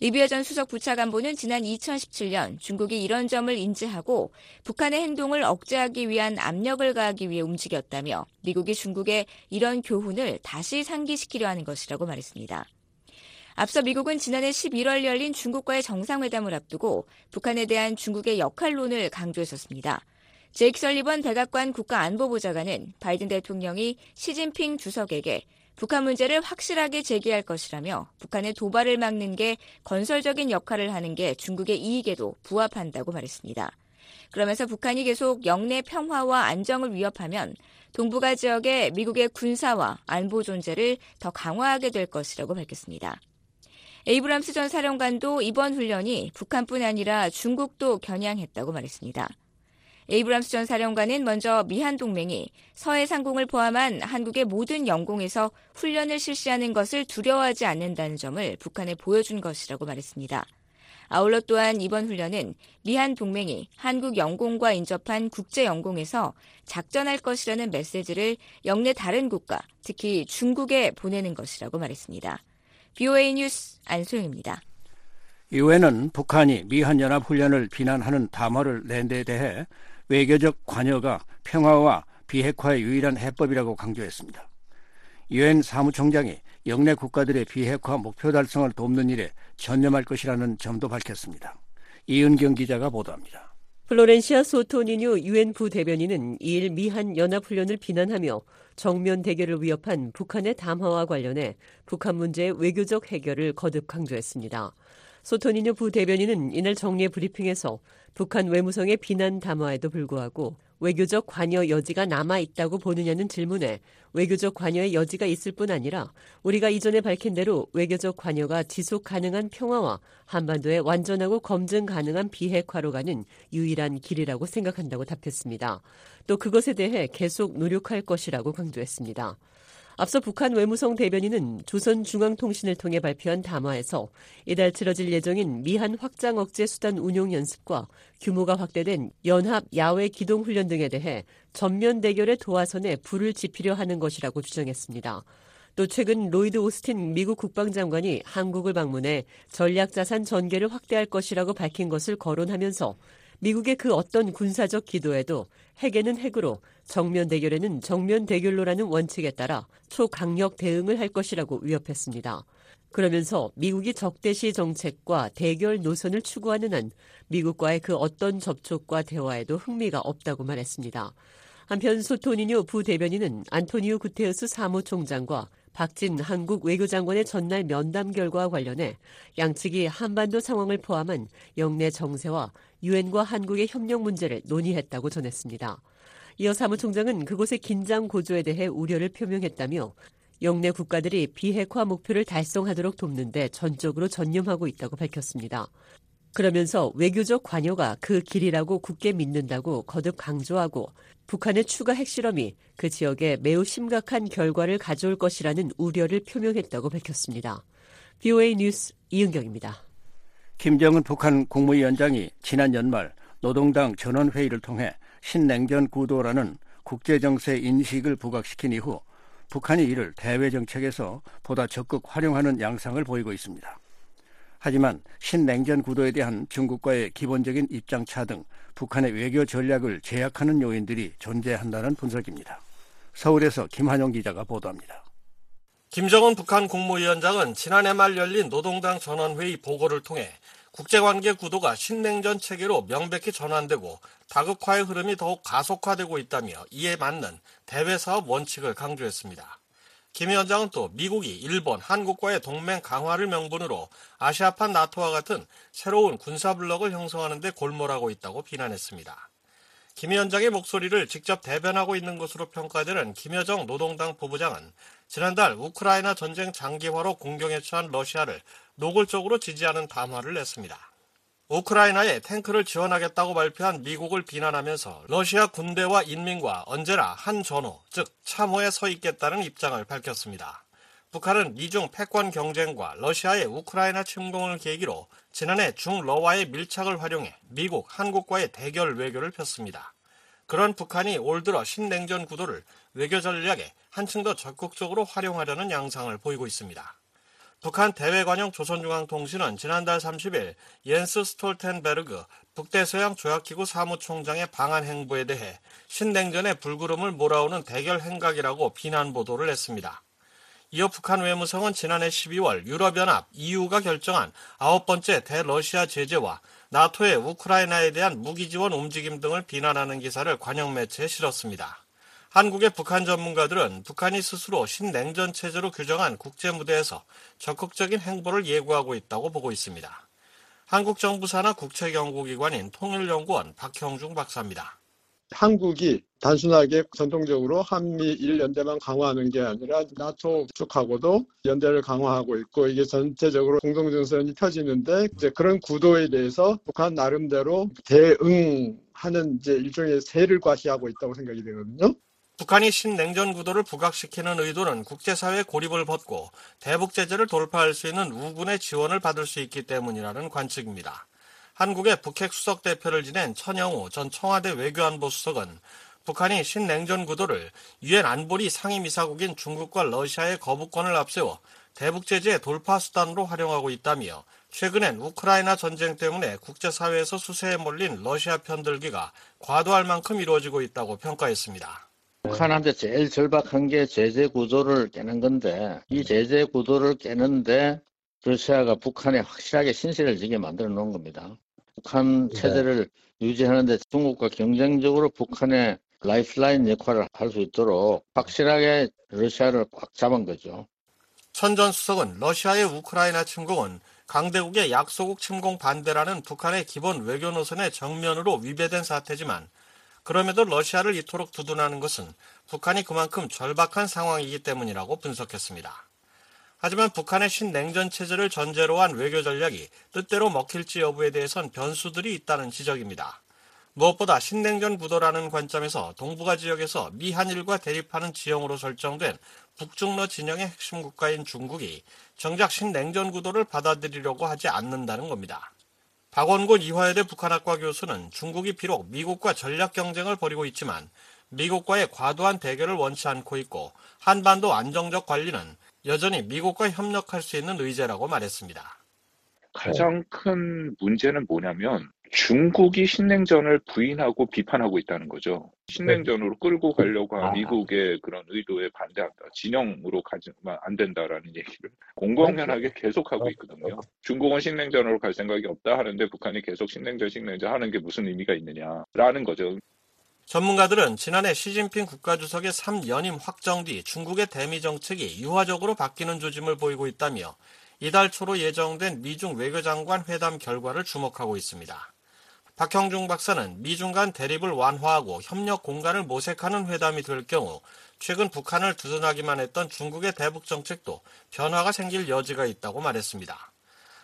[SPEAKER 8] 리비아 전 수석 부차관보는 지난 2017년 중국이 이런 점을 인지하고 북한의 행동을 억제하기 위한 압력을 가하기 위해 움직였다며 미국이 중국에 이런 교훈을 다시 상기시키려 하는 것이라고 말했습니다. 앞서 미국은 지난해 11월 열린 중국과의 정상회담을 앞두고 북한에 대한 중국의 역할론을 강조했었습니다. 제이크 설리번 백악관 국가안보보좌관은 바이든 대통령이 시진핑 주석에게 북한 문제를 확실하게 제기할 것이라며 북한의 도발을 막는 데 건설적인 역할을 하는 게 중국의 이익에도 부합한다고 말했습니다. 그러면서 북한이 계속 역내 평화와 안정을 위협하면 동북아 지역에 미국의 군사와 안보 존재를 더 강화하게 될 것이라고 밝혔습니다. 에이브람스 전 사령관도 이번 훈련이 북한뿐 아니라 중국도 겨냥했다고 말했습니다. 에이브람스 전 사령관은 먼저 미한 동맹이 서해 상공을 포함한 한국의 모든 영공에서 훈련을 실시하는 것을 두려워하지 않는다는 점을 북한에 보여준 것이라고 말했습니다. 아울러 또한 이번 훈련은 미한 동맹이 한국 영공과 인접한 국제 영공에서 작전할 것이라는 메시지를 영내 다른 국가, 특히 중국에 보내는 것이라고 말했습니다. BOA 뉴스 안소영입니다.
[SPEAKER 2] 이후에는 북한이 미한연합훈련을 비난하는 담화를 낸 데 대해 외교적 관여가 평화와 비핵화의 유일한 해법이라고 강조했습니다. 유엔 사무총장이 영내 국가들의 비핵화 목표 달성을 돕는 일에 전념할 것이라는 점도 밝혔습니다. 이은경 기자가 보도합니다.
[SPEAKER 11] 플로렌시아 소토니뉴 유엔 부대변인은 2일 미한 연합훈련을 비난하며 정면 대결을 위협한 북한의 담화와 관련해 북한 문제의 외교적 해결을 거듭 강조했습니다. 소토니뉴 부대변인은 이날 정례 브리핑에서 북한 외무성의 비난 담화에도 불구하고 외교적 관여 여지가 남아 있다고 보느냐는 질문에 외교적 관여의 여지가 있을 뿐 아니라 우리가 이전에 밝힌 대로 외교적 관여가 지속 가능한 평화와 한반도의 완전하고 검증 가능한 비핵화로 가는 유일한 길이라고 생각한다고 답했습니다. 또 그것에 대해 계속 노력할 것이라고 강조했습니다. 앞서 북한 외무성 대변인은 조선중앙통신을 통해 발표한 담화에서 이달 치러질 예정인 미한 확장 억제 수단 운용 연습과 규모가 확대된 연합 야외 기동 훈련 등에 대해 전면 대결의 도화선에 불을 지피려 하는 것이라고 주장했습니다. 또 최근 로이드 오스틴 미국 국방장관이 한국을 방문해 전략자산 전개를 확대할 것이라고 밝힌 것을 거론하면서 미국의 그 어떤 군사적 기도에도 핵에는 핵으로 정면 대결에는 정면 대결로라는 원칙에 따라 초강력 대응을 할 것이라고 위협했습니다. 그러면서 미국이 적대시 정책과 대결 노선을 추구하는 한 미국과의 그 어떤 접촉과 대화에도 흥미가 없다고 말했습니다. 한편 소토니뉴 부대변인은 안토니우 구테우스 사무총장과 박진 한국 외교장관의 전날 면담 결과와 관련해 양측이 한반도 상황을 포함한 영내 정세와 유엔과 한국의 협력 문제를 논의했다고 전했습니다. 이어 사무총장은 그곳의 긴장 고조에 대해 우려를 표명했다며 영내 국가들이 비핵화 목표를 달성하도록 돕는 데 전적으로 전념하고 있다고 밝혔습니다. 그러면서 외교적 관여가 그 길이라고 굳게 믿는다고 거듭 강조하고 북한의 추가 핵실험이 그 지역에 매우 심각한 결과를 가져올 것이라는 우려를 표명했다고 밝혔습니다. BOA 뉴스 이은경입니다.
[SPEAKER 2] 김정은 북한 국무위원장이 지난 연말 노동당 전원회의를 통해 신냉전 구도라는 국제정세 인식을 부각시킨 이후 북한이 이를 대외 정책에서 보다 적극 활용하는 양상을 보이고 있습니다. 하지만 신냉전 구도에 대한 중국과의 기본적인 입장차 등 북한의 외교 전략을 제약하는 요인들이 존재한다는 분석입니다. 서울에서 김한용 기자가 보도합니다.
[SPEAKER 12] 김정은 북한 국무위원장은 지난해 말 열린 노동당 전원회의 보고를 통해 국제관계 구도가 신냉전 체계로 명백히 전환되고 다극화의 흐름이 더욱 가속화되고 있다며 이에 맞는 대외사업 원칙을 강조했습니다. 김 위원장은 또 미국이 일본, 한국과의 동맹 강화를 명분으로 아시아판 나토와 같은 새로운 군사 블록을 형성하는 데 골몰하고 있다고 비난했습니다. 김 위원장의 목소리를 직접 대변하고 있는 것으로 평가되는 김여정 노동당 부부장은 지난달 우크라이나 전쟁 장기화로 공경에 처한 러시아를 노골적으로 지지하는 담화를 냈습니다. 우크라이나에 탱크를 지원하겠다고 발표한 미국을 비난하면서 러시아 군대와 인민과 언제나 한 전후, 즉 참호에 서 있겠다는 입장을 밝혔습니다. 북한은 미중 패권 경쟁과 러시아의 우크라이나 침공을 계기로 지난해 중러와의 밀착을 활용해 미국, 한국과의 대결 외교를 폈습니다. 그런 북한이 올 들어 신냉전 구도를 외교 전략에 한층 더 적극적으로 활용하려는 양상을 보이고 있습니다. 북한 대외관용 조선중앙통신은 지난달 30일 옌스 스톨텐베르그 북대서양 조약기구 사무총장의 방한 행보에 대해 신냉전의 불구름을 몰아오는 대결 행각이라고 비난 보도를 했습니다. 이어 북한 외무성은 지난해 12월 유럽연합 EU가 결정한 아홉 번째 대러시아 제재와 나토의 우크라이나에 대한 무기 지원 움직임 등을 비난하는 기사를 관영 매체에 실었습니다. 한국의 북한 전문가들은 북한이 스스로 신냉전 체제로 규정한 국제 무대에서 적극적인 행보를 예고하고 있다고 보고 있습니다. 한국 정부 산하 국책 연구기관인 통일연구원 박형중 박사입니다.
[SPEAKER 13] 한국이 단순하게 전통적으로 한미 1연대만 강화하는 게 아니라 나토 쪽하고도 연대를 강화하고 있고 이게 전체적으로 공동전선이 펴지는데 이제 그런 구도에 대해서 북한 나름대로 대응하는 이제 일종의 세를 과시하고 있다고 생각이 되거든요.
[SPEAKER 12] 북한이 신냉전 구도를 부각시키는 의도는 국제사회 고립을 벗고 대북 제재를 돌파할 수 있는 우군의 지원을 받을 수 있기 때문이라는 관측입니다. 한국의 북핵 수석 대표를 지낸 천영우 전 청와대 외교안보 수석은 북한이 신냉전 구도를 유엔 안보리 상임이사국인 중국과 러시아의 거부권을 앞세워 대북 제재의 돌파 수단으로 활용하고 있다며 최근엔 우크라이나 전쟁 때문에 국제사회에서 수세에 몰린 러시아 편들기가 과도할 만큼 이루어지고 있다고 평가했습니다.
[SPEAKER 14] 북한한테 제일 절박한 게 제재 구조를 깨는 건데 이 제재 구도를 깨는데 러시아가 북한에 확실하게 신세를 지게 만들어 놓은 겁니다. 북한 체제를 유지하는데 중국과 경쟁적으로 북한의 lifeline 역할을 할 수 있도록 확실하게 러시아를 꽉 잡은 거죠.
[SPEAKER 12] 천 전 수석은 러시아의 우크라이나 침공은 강대국의 약소국 침공 반대라는 북한의 기본 외교 노선에 정면으로 위배된 사태지만 그럼에도 러시아를 이토록 두둔하는 것은 북한이 그만큼 절박한 상황이기 때문이라고 분석했습니다. 하지만 북한의 신냉전 체제를 전제로 한 외교 전략이 뜻대로 먹힐지 여부에 대해선 변수들이 있다는 지적입니다. 무엇보다 신냉전 구도라는 관점에서 동북아 지역에서 미한일과 대립하는 지형으로 설정된 북중러 진영의 핵심 국가인 중국이 정작 신냉전 구도를 받아들이려고 하지 않는다는 겁니다. 박원곤 이화여대 북한학과 교수는 중국이 비록 미국과 전략 경쟁을 벌이고 있지만 미국과의 과도한 대결을 원치 않고 있고 한반도 안정적 관리는 여전히 미국과 협력할 수 있는 의제라고 말했습니다.
[SPEAKER 15] 가장 큰 문제는 뭐냐면 중국이 신냉전을 부인하고 비판하고 있다는 거죠. 신냉전으로 끌고 가려고 한 미국의 그런 의도에 반대한다. 진영으로 가지면 안 된다라는 얘기를 공공연하게 계속하고 있거든요. 중국은 신냉전으로 갈 생각이 없다 하는데 북한이 계속 신냉전, 신냉전 하는 게 무슨 의미가 있느냐라는 거죠.
[SPEAKER 12] 전문가들은 지난해 시진핑 국가주석의 3연임 확정 뒤 중국의 대미 정책이 유화적으로 바뀌는 조짐을 보이고 있다며 이달 초로 예정된 미중 외교장관 회담 결과를 주목하고 있습니다. 박형중 박사는 미중 간 대립을 완화하고 협력 공간을 모색하는 회담이 될 경우 최근 북한을 두둔하기만 했던 중국의 대북 정책도 변화가 생길 여지가 있다고 말했습니다.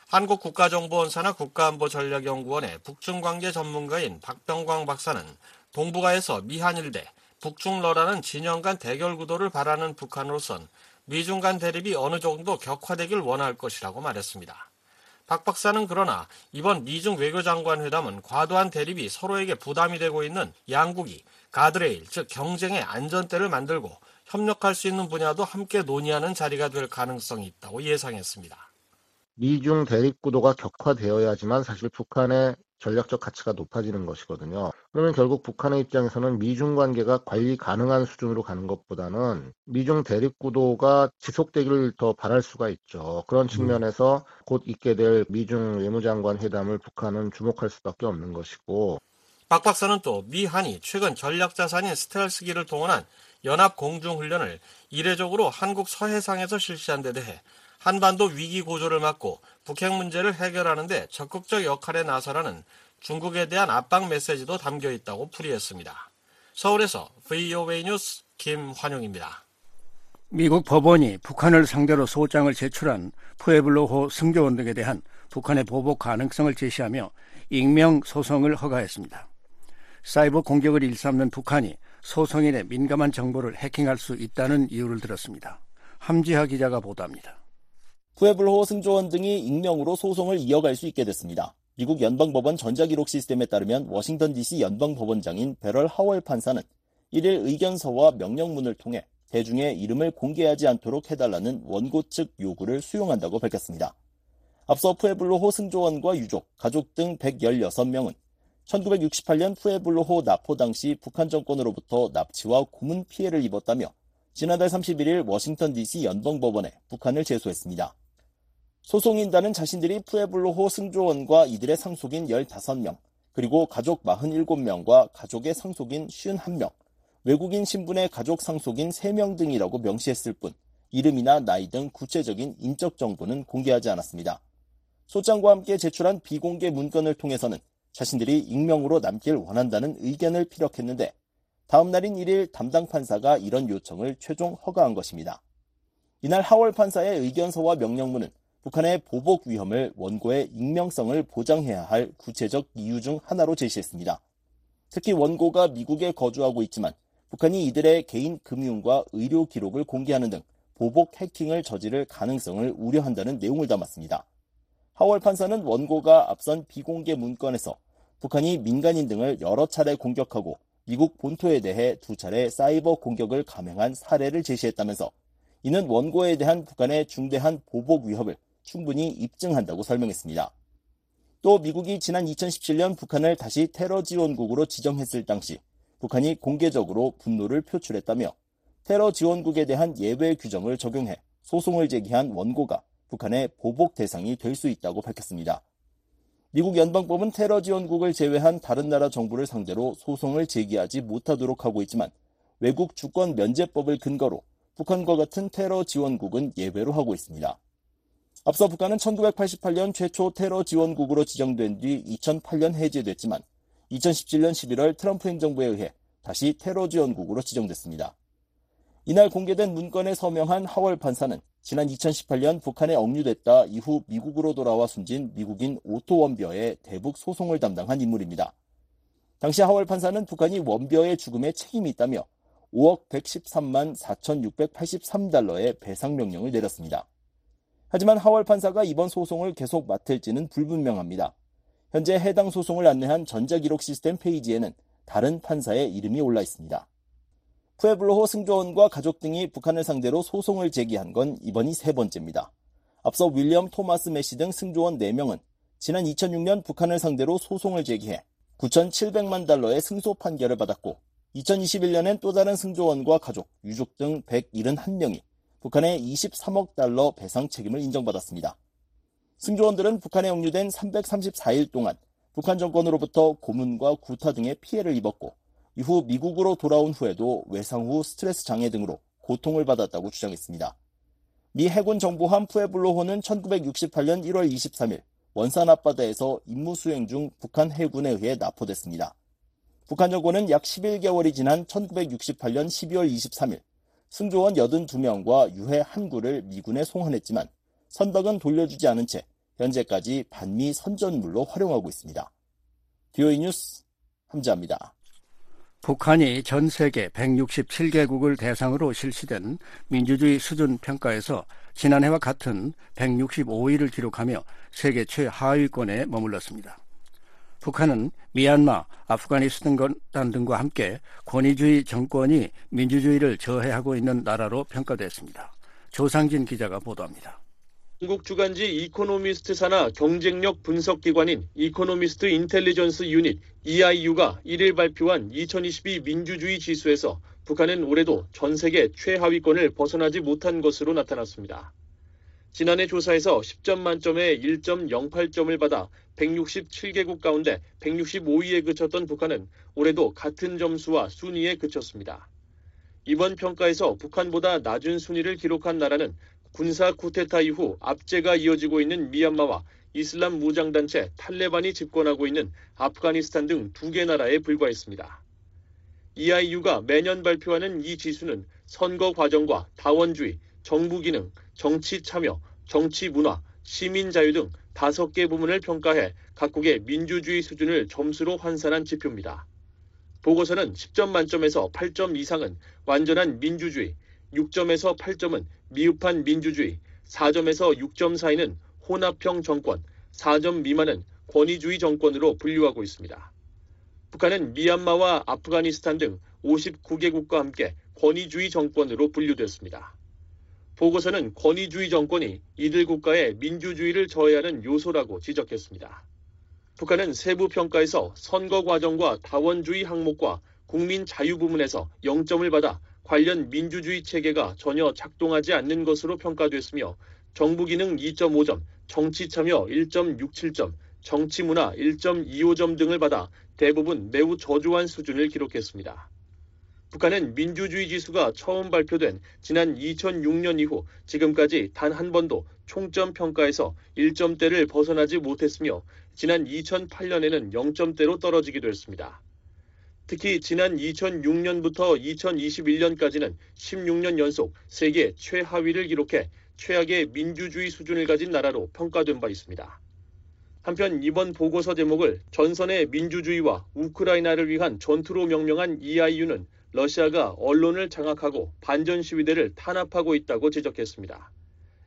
[SPEAKER 12] 한국 국가정보원사나 국가안보전략연구원의 북중관계 전문가인 박병광 박사는 동북아에서 미한일대, 북중러라는 진영 간 대결 구도를 바라는 북한으로선 미중 간 대립이 어느 정도 격화되길 원할 것이라고 말했습니다. 박 박사는 그러나 이번 미중 외교장관 회담은 과도한 대립이 서로에게 부담이 되고 있는 양국이 가드레일, 즉 경쟁의 안전대를 만들고 협력할 수 있는 분야도 함께 논의하는 자리가 될 가능성이 있다고 예상했습니다.
[SPEAKER 16] 미중 대립 구도가 격화되어야지만 사실 북한의 전략적 가치가 높아지는 것이거든요. 그러면 결국 북한의 입장에서는 미중 관계가 관리 가능한 수준으로 가는 것보다는 미중 대립 구도가 지속되기를 더 바랄 수가 있죠. 그런 측면에서 곧 있게 될 미중 외무장관 회담을 북한은 주목할 수밖에 없는 것이고
[SPEAKER 12] 박 박사는 또 미한이 최근 전략 자산인 스텔스기를 동원한 연합 공중 훈련을 이례적으로 한국 서해상에서 실시한 데 대해 한반도 위기 고조를 막고 북핵 문제를 해결하는 데 적극적 역할에 나서라는 중국에 대한 압박 메시지도 담겨 있다고 풀이했습니다. 서울에서 VOA 뉴스 김환용입니다.
[SPEAKER 2] 미국 법원이 북한을 상대로 소장을 제출한 푸에블로호 승조원 등에 대한 북한의 보복 가능성을 제시하며 익명 소송을 허가했습니다. 사이버 공격을 일삼는 북한이 소송인의 민감한 정보를 해킹할 수 있다는 이유를 들었습니다. 함지하 기자가 보도합니다.
[SPEAKER 3] 푸에블호 승조원 등이 익명으로 소송을 이어갈 수 있게 됐습니다. 미국 연방법원 전자기록 시스템에 따르면 워싱턴 DC 연방법원장인 베럴 하월 판사는 1일 의견서와 명령문을 통해 대중에 이름을 공개하지 않도록 해달라는 원고 측 요구를 수용한다고 밝혔습니다. 앞서 푸에블로호 승조원과 유족, 가족 등 116명은 1968년 푸에블로호 납포 당시 북한 정권으로부터 납치와 고문 피해를 입었다며 지난달 31일 워싱턴 DC 연방법원에 북한을 제소했습니다. 소송인단은 자신들이 푸에블로호 승조원과 이들의 상속인 15명, 그리고 가족 47명과 가족의 상속인 51명, 외국인 신분의 가족 상속인 3명 등이라고 명시했을 뿐 이름이나 나이 등 구체적인 인적 정보는 공개하지 않았습니다. 소장과 함께 제출한 비공개 문건을 통해서는 자신들이 익명으로 남길 원한다는 의견을 피력했는데 다음 날인 1일 담당 판사가 이런 요청을 최종 허가한 것입니다. 이날 하월 판사의 의견서와 명령문은 북한의 보복 위험을 원고의 익명성을 보장해야 할 구체적 이유 중 하나로 제시했습니다. 특히 원고가 미국에 거주하고 있지만 북한이 이들의 개인 금융과 의료 기록을 공개하는 등 보복 해킹을 저지를 가능성을 우려한다는 내용을 담았습니다. 하월 판사는 원고가 앞선 비공개 문건에서 북한이 민간인 등을 여러 차례 공격하고 미국 본토에 대해 두 차례 사이버 공격을 감행한 사례를 제시했다면서 이는 원고에 대한 북한의 중대한 보복 위협을 충분히 입증한다고 설명했습니다. 또 미국이 지난 2017년 북한을 다시 테러 지원국으로 지정했을 당시 북한이 공개적으로 분노를 표출했다며 테러 지원국에 대한 예외 규정을 적용해 소송을 제기한 원고가 북한의 보복 대상이 될 수 있다고 밝혔습니다. 미국 연방법은 테러 지원국을 제외한 다른 나라 정부를 상대로 소송을 제기하지 못하도록 하고 있지만 외국 주권 면제법을 근거로 북한과 같은 테러 지원국은 예외로 하고 있습니다. 앞서 북한은 1988년 최초 테러 지원국으로 지정된 뒤 2008년 해제됐지만 2017년 11월 트럼프 행정부에 의해 다시 테러 지원국으로 지정됐습니다. 이날 공개된 문건에 서명한 하월 판사는 지난 2018년 북한에 억류됐다 이후 미국으로 돌아와 숨진 미국인 오토 웜비어의 대북 소송을 담당한 인물입니다. 당시 하월 판사는 북한이 웜비어의 죽음에 책임이 있다며 5억 113만 4,683달러의 배상 명령을 내렸습니다. 하지만 하월 판사가 이번 소송을 계속 맡을지는 불분명합니다. 현재 해당 소송을 안내한 전자기록 시스템 페이지에는 다른 판사의 이름이 올라 있습니다. 푸에블로호 승조원과 가족 등이 북한을 상대로 소송을 제기한 건 이번이 세 번째입니다. 앞서 윌리엄 토마스 메시 등 승조원 4명은 지난 2006년 북한을 상대로 소송을 제기해 9,700만 달러의 승소 판결을 받았고 2021년엔 또 다른 승조원과 가족, 유족 등 171명이 북한의 23억 달러 배상 책임을 인정받았습니다. 승조원들은 북한에 억류된 334일 동안 북한 정권으로부터 고문과 구타 등의 피해를 입었고 이후 미국으로 돌아온 후에도 외상 후 스트레스 장애 등으로 고통을 받았다고 주장했습니다. 미 해군 정보함 푸에블로호는 1968년 1월 23일 원산 앞바다에서 임무 수행 중 북한 해군에 의해 납포됐습니다. 북한 정권은 약 11개월이 지난 1968년 12월 23일 승조원 82명과 유해 한 구를 미군에 송환했지만 선박은 돌려주지 않은 채 현재까지 반미 선전물로 활용하고 있습니다. 디오이 뉴스 함자입니다.
[SPEAKER 2] 북한이 전 세계 167개국을 대상으로 실시된 민주주의 수준 평가에서 지난해와 같은 165위를 기록하며 세계 최하위권에 머물렀습니다. 북한은 미얀마, 아프가니스탄 등과 함께 권위주의 정권이 민주주의를 저해하고 있는 나라로 평가됐습니다. 조상진 기자가 보도합니다.
[SPEAKER 5] 영국 주간지 이코노미스트 산하 경쟁력 분석 기관인 이코노미스트 인텔리전스 유닛 EIU가 1일 발표한 2022 민주주의 지수에서 북한은 올해도 전 세계 최하위권을 벗어나지 못한 것으로 나타났습니다. 지난해 조사에서 10점 만점에 1.08점을 받아 167개국 가운데 165위에 그쳤던 북한은 올해도 같은 점수와 순위에 그쳤습니다. 이번 평가에서 북한보다 낮은 순위를 기록한 나라는 군사 쿠데타 이후 압제가 이어지고 있는 미얀마와 이슬람 무장단체 탈레반이 집권하고 있는 아프가니스탄 등 두 개 나라에 불과했습니다. EIU가 매년 발표하는 이 지수는 선거 과정과 다원주의, 정부 기능, 정치 참여, 정치 문화, 시민 자유 등 다섯 개 부문을 평가해 각국의 민주주의 수준을 점수로 환산한 지표입니다. 보고서는 10점 만점에서 8점 이상은 완전한 민주주의, 6점에서 8점은 미흡한 민주주의, 4점에서 6점 사이는 혼합형 정권, 4점 미만은 권위주의 정권으로 분류하고 있습니다. 북한은 미얀마와 아프가니스탄 등 59개국과 함께 권위주의 정권으로 분류됐습니다. 보고서는 권위주의 정권이 이들 국가의 민주주의를 저해하는 요소라고 지적했습니다. 북한은 세부 평가에서 선거 과정과 다원주의 항목과 국민 자유 부문에서 0점을 받아 관련 민주주의 체계가 전혀 작동하지 않는 것으로 평가됐으며 정부 기능 2.5점, 정치 참여 1.67점, 정치 문화 1.25점 등을 받아 대부분 매우 저조한 수준을 기록했습니다. 북한은 민주주의 지수가 처음 발표된 지난 2006년 이후 지금까지 단 한 번도 총점 평가에서 1점대를 벗어나지 못했으며 지난 2008년에는 0점대로 떨어지기도 했습니다. 특히 지난 2006년부터 2021년까지는 16년 연속 세계 최하위를 기록해 최악의 민주주의 수준을 가진 나라로 평가된 바 있습니다. 한편 이번 보고서 제목을 전선의 민주주의와 우크라이나를 위한 전투로 명명한 EIU는 러시아가 언론을 장악하고 반전 시위대를 탄압하고 있다고 지적했습니다.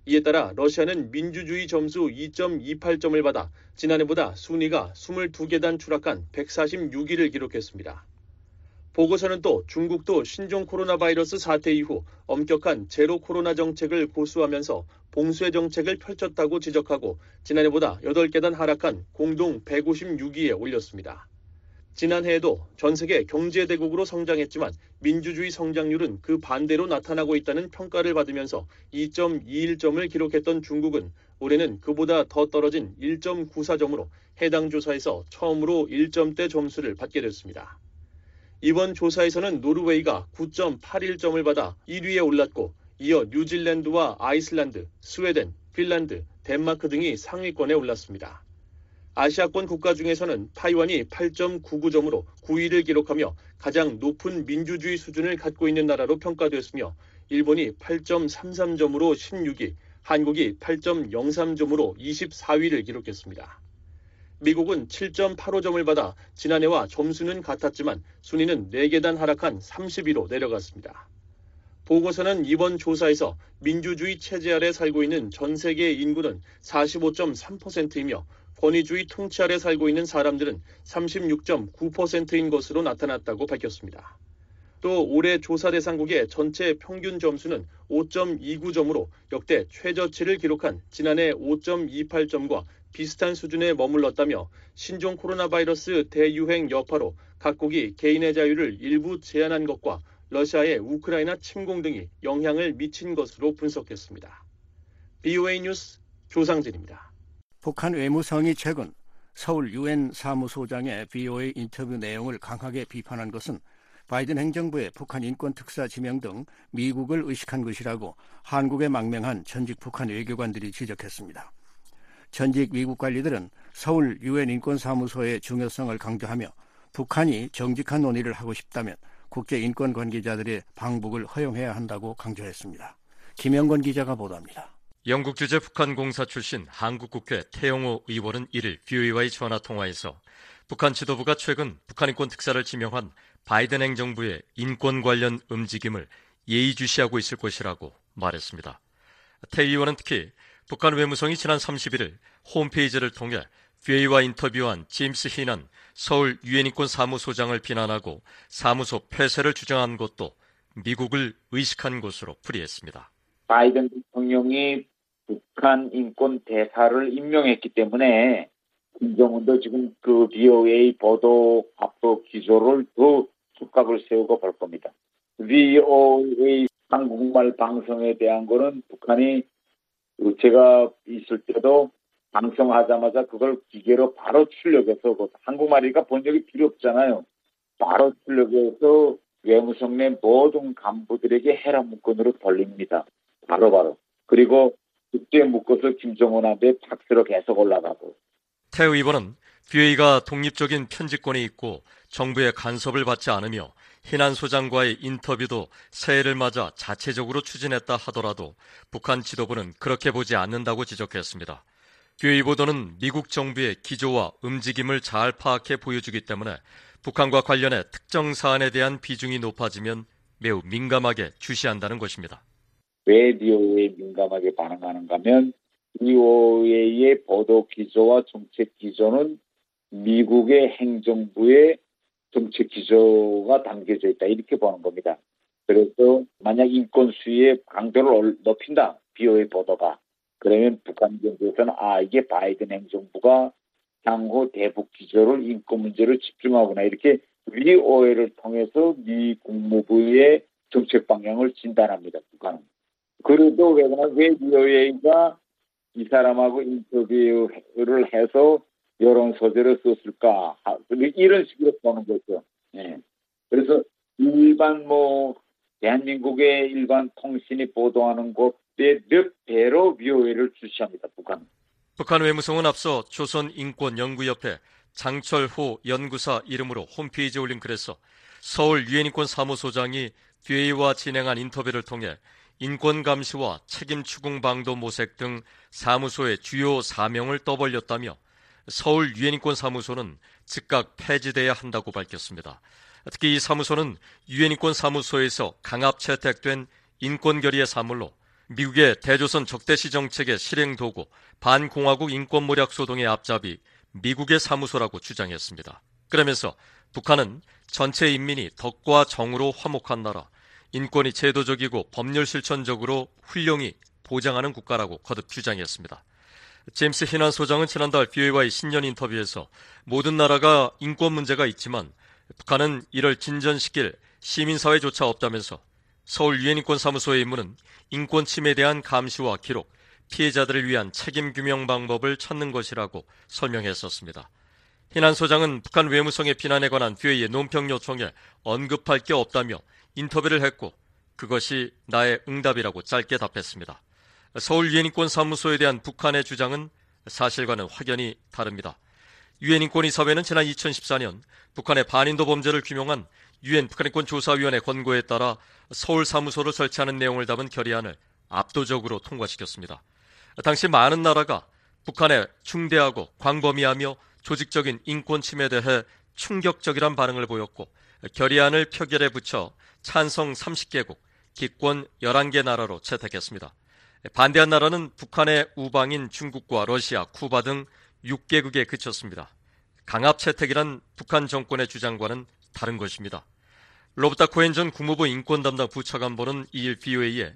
[SPEAKER 5] 이에 따라 러시아는 민주주의 점수 2.28점을 받아 지난해보다 순위가 22계단 추락한 146위를 기록했습니다. 보고서는 또 중국도 신종 코로나 바이러스 사태 이후 엄격한 제로 코로나 정책을 고수하면서 봉쇄 정책을 펼쳤다고 지적하고 지난해보다 8계단 하락한 공동 156위에 올렸습니다. 지난해에도 전 세계 경제 대국으로 성장했지만 민주주의 성장률은 그 반대로 나타나고 있다는 평가를 받으면서 2.21점을 기록했던 중국은 올해는 그보다 더 떨어진 1.94점으로 해당 조사에서 처음으로 1점대 점수를 받게 됐습니다. 이번 조사에서는 노르웨이가 9.81점을 받아 1위에 올랐고 이어 뉴질랜드와 아이슬란드, 스웨덴, 핀란드, 덴마크 등이 상위권에 올랐습니다. 아시아권 국가 중에서는 타이완이 8.99점으로 9위를 기록하며 가장 높은 민주주의 수준을 갖고 있는 나라로 평가됐으며 일본이 8.33점으로 16위, 한국이 8.03점으로 24위를 기록했습니다. 미국은 7.85점을 받아 지난해와 점수는 같았지만 순위는 4계단 하락한 30위로 내려갔습니다. 보고서는 이번 조사에서 민주주의 체제 아래 살고 있는 전 세계 인구는 45.3%이며 권위주의 통치 아래 살고 있는 사람들은 36.9%인 것으로 나타났다고 밝혔습니다. 또 올해 조사 대상국의 전체 평균 점수는 5.29점으로 역대 최저치를 기록한 지난해 5.28점과 비슷한 수준에 머물렀다며 신종 코로나 바이러스 대유행 여파로 각국이 개인의 자유를 일부 제한한 것과 러시아의 우크라이나 침공 등이 영향을 미친 것으로 분석했습니다. BOA 뉴스 조상진입니다.
[SPEAKER 2] 북한 외무성이 최근 서울 유엔 사무소장의 BOA 인터뷰 내용을 강하게 비판한 것은 바이든 행정부의 북한 인권 특사 지명 등 미국을 의식한 것이라고 한국에 망명한 전직 북한 외교관들이 지적했습니다. 전직 미국 관리들은 서울 유엔 인권사무소의 중요성을 강조하며 북한이 정직한 논의를 하고 싶다면 국제 인권 관계자들의 방북을 허용해야 한다고 강조했습니다. 김영건 기자가 보도합니다.
[SPEAKER 17] 영국 주재 북한 공사 출신 한국 국회 태영호 의원은 1일 VOA와의 전화 통화에서 북한 지도부가 최근 북한 인권 특사를 지명한 바이든 행정부의 인권 관련 움직임을 예의주시하고 있을 것이라고 말했습니다. 태 의원은 특히 북한 외무성이 지난 31일 홈페이지를 통해 VA와 인터뷰한 제임스 히난 서울 유엔인권 사무소장을 비난하고 사무소 폐쇄를 주장한 것도 미국을 의식한 것으로 풀이했습니다.
[SPEAKER 18] 바이든 대통령이 북한 인권 대사를 임명했기 때문에 김정은도 지금 그 VOA 보도 압도 기조를 더 숙각을 세우고 볼 겁니다. VOA 한국말 방송에 대한 거는 북한이 제가 있을 때도 방송하자마자 그걸 기계로 바로 출력해서 그 한국말이니까 번역이 필요 없잖아요. 바로 출력해서 외무성 내 모든 간부들에게 해라 문건으로 돌립니다. 바로바로. 바로. 그리고 그때 묶어서 김정은한테 팍스로 계속 올라가고.
[SPEAKER 17] 태 의원은 VA가 독립적인 편집권이 있고 정부의 간섭을 받지 않으며 희난 소장과의 인터뷰도 새해를 맞아 자체적으로 추진했다 하더라도 북한 지도부는 그렇게 보지 않는다고 지적했습니다. 뷰이 보도는 미국 정부의 기조와 움직임을 잘 파악해 보여주기 때문에 북한과 관련해 특정 사안에 대한 비중이 높아지면 매우 민감하게 주시한다는 것입니다.
[SPEAKER 18] 왜 DOA에 민감하게 반응하는가 하면 DOA의 보도 기조와 정책 기조는 미국의 행정부의 정책 기조가 담겨져 있다 이렇게 보는 겁니다. 그래서 만약 인권 수위의 강도를 높인다 비오의 보도가 그러면 북한 정부에서는 아 이게 바이든 행정부가 향후 대북 기조를 인권 문제로 집중하구나 이렇게 위 오해를 통해서 미 국무부의 정책 방향을 진단합니다 북한은. 그래도 왜냐면 왜 위오해가 이 사람하고 인터뷰를 해서 이런 소재를 썼을까 이런 식으로 보는 거죠. 예. 그래서 일반 뭐 대한민국의 일반 통신이 보도하는 것에 몇 배로 위호를 주시합니다. 북한.
[SPEAKER 17] 북한 외무성은 앞서 조선 인권 연구협회 장철호 연구사 이름으로 홈페이지에 올린 글에서 서울 유엔인권 사무소장이 뒤에와 진행한 인터뷰를 통해 인권 감시와 책임 추궁 방도 모색 등 사무소의 주요 사명을 떠벌렸다며 서울 유엔인권 사무소는 즉각 폐지돼야 한다고 밝혔습니다. 특히 이 사무소는 유엔인권 사무소에서 강압 채택된 인권 결의의 사물로 미국의 대조선 적대시 정책의 실행 도구 반공화국 인권 모략 소동의 앞잡이 미국의 사무소라고 주장했습니다. 그러면서 북한은 전체 인민이 덕과 정으로 화목한 나라, 인권이 제도적이고 법률 실천적으로 훌륭히 보장하는 국가라고 거듭 주장했습니다. 제임스 희난 소장은 지난달 BOA와의 신년 인터뷰에서 모든 나라가 인권 문제가 있지만 북한은 이를 진전시킬 시민사회조차 없다면서 서울 유엔인권 사무소의 임무는 인권 침해에 대한 감시와 기록, 피해자들을 위한 책임 규명 방법을 찾는 것이라고 설명했었습니다. 희난 소장은 북한 외무성의 비난에 관한 뷰웨이의 논평 요청에 언급할 게 없다며 인터뷰를 했고 그것이 나의 응답이라고 짧게 답했습니다. 서울 유엔인권 사무소에 대한 북한의 주장은 사실과는 확연히 다릅니다. 유엔인권이사회는 지난 2014년 북한의 반인도 범죄를 규명한 유엔 북한인권 조사위원회 권고에 따라 서울 사무소를 설치하는 내용을 담은 결의안을 압도적으로 통과시켰습니다. 당시 많은 나라가 북한의 중대하고 광범위하며 조직적인 인권 침해에 대해 충격적이란 반응을 보였고 결의안을 표결에 붙여 찬성 30개국, 기권 11개 나라로 채택했습니다. 반대한 나라는 북한의 우방인 중국과 러시아, 쿠바 등 6개국에 그쳤습니다. 강압 채택이란 북한 정권의 주장과는 다른 것입니다. 로브타 코엔 전 국무부 인권 담당 부차관보는 2일 BOA에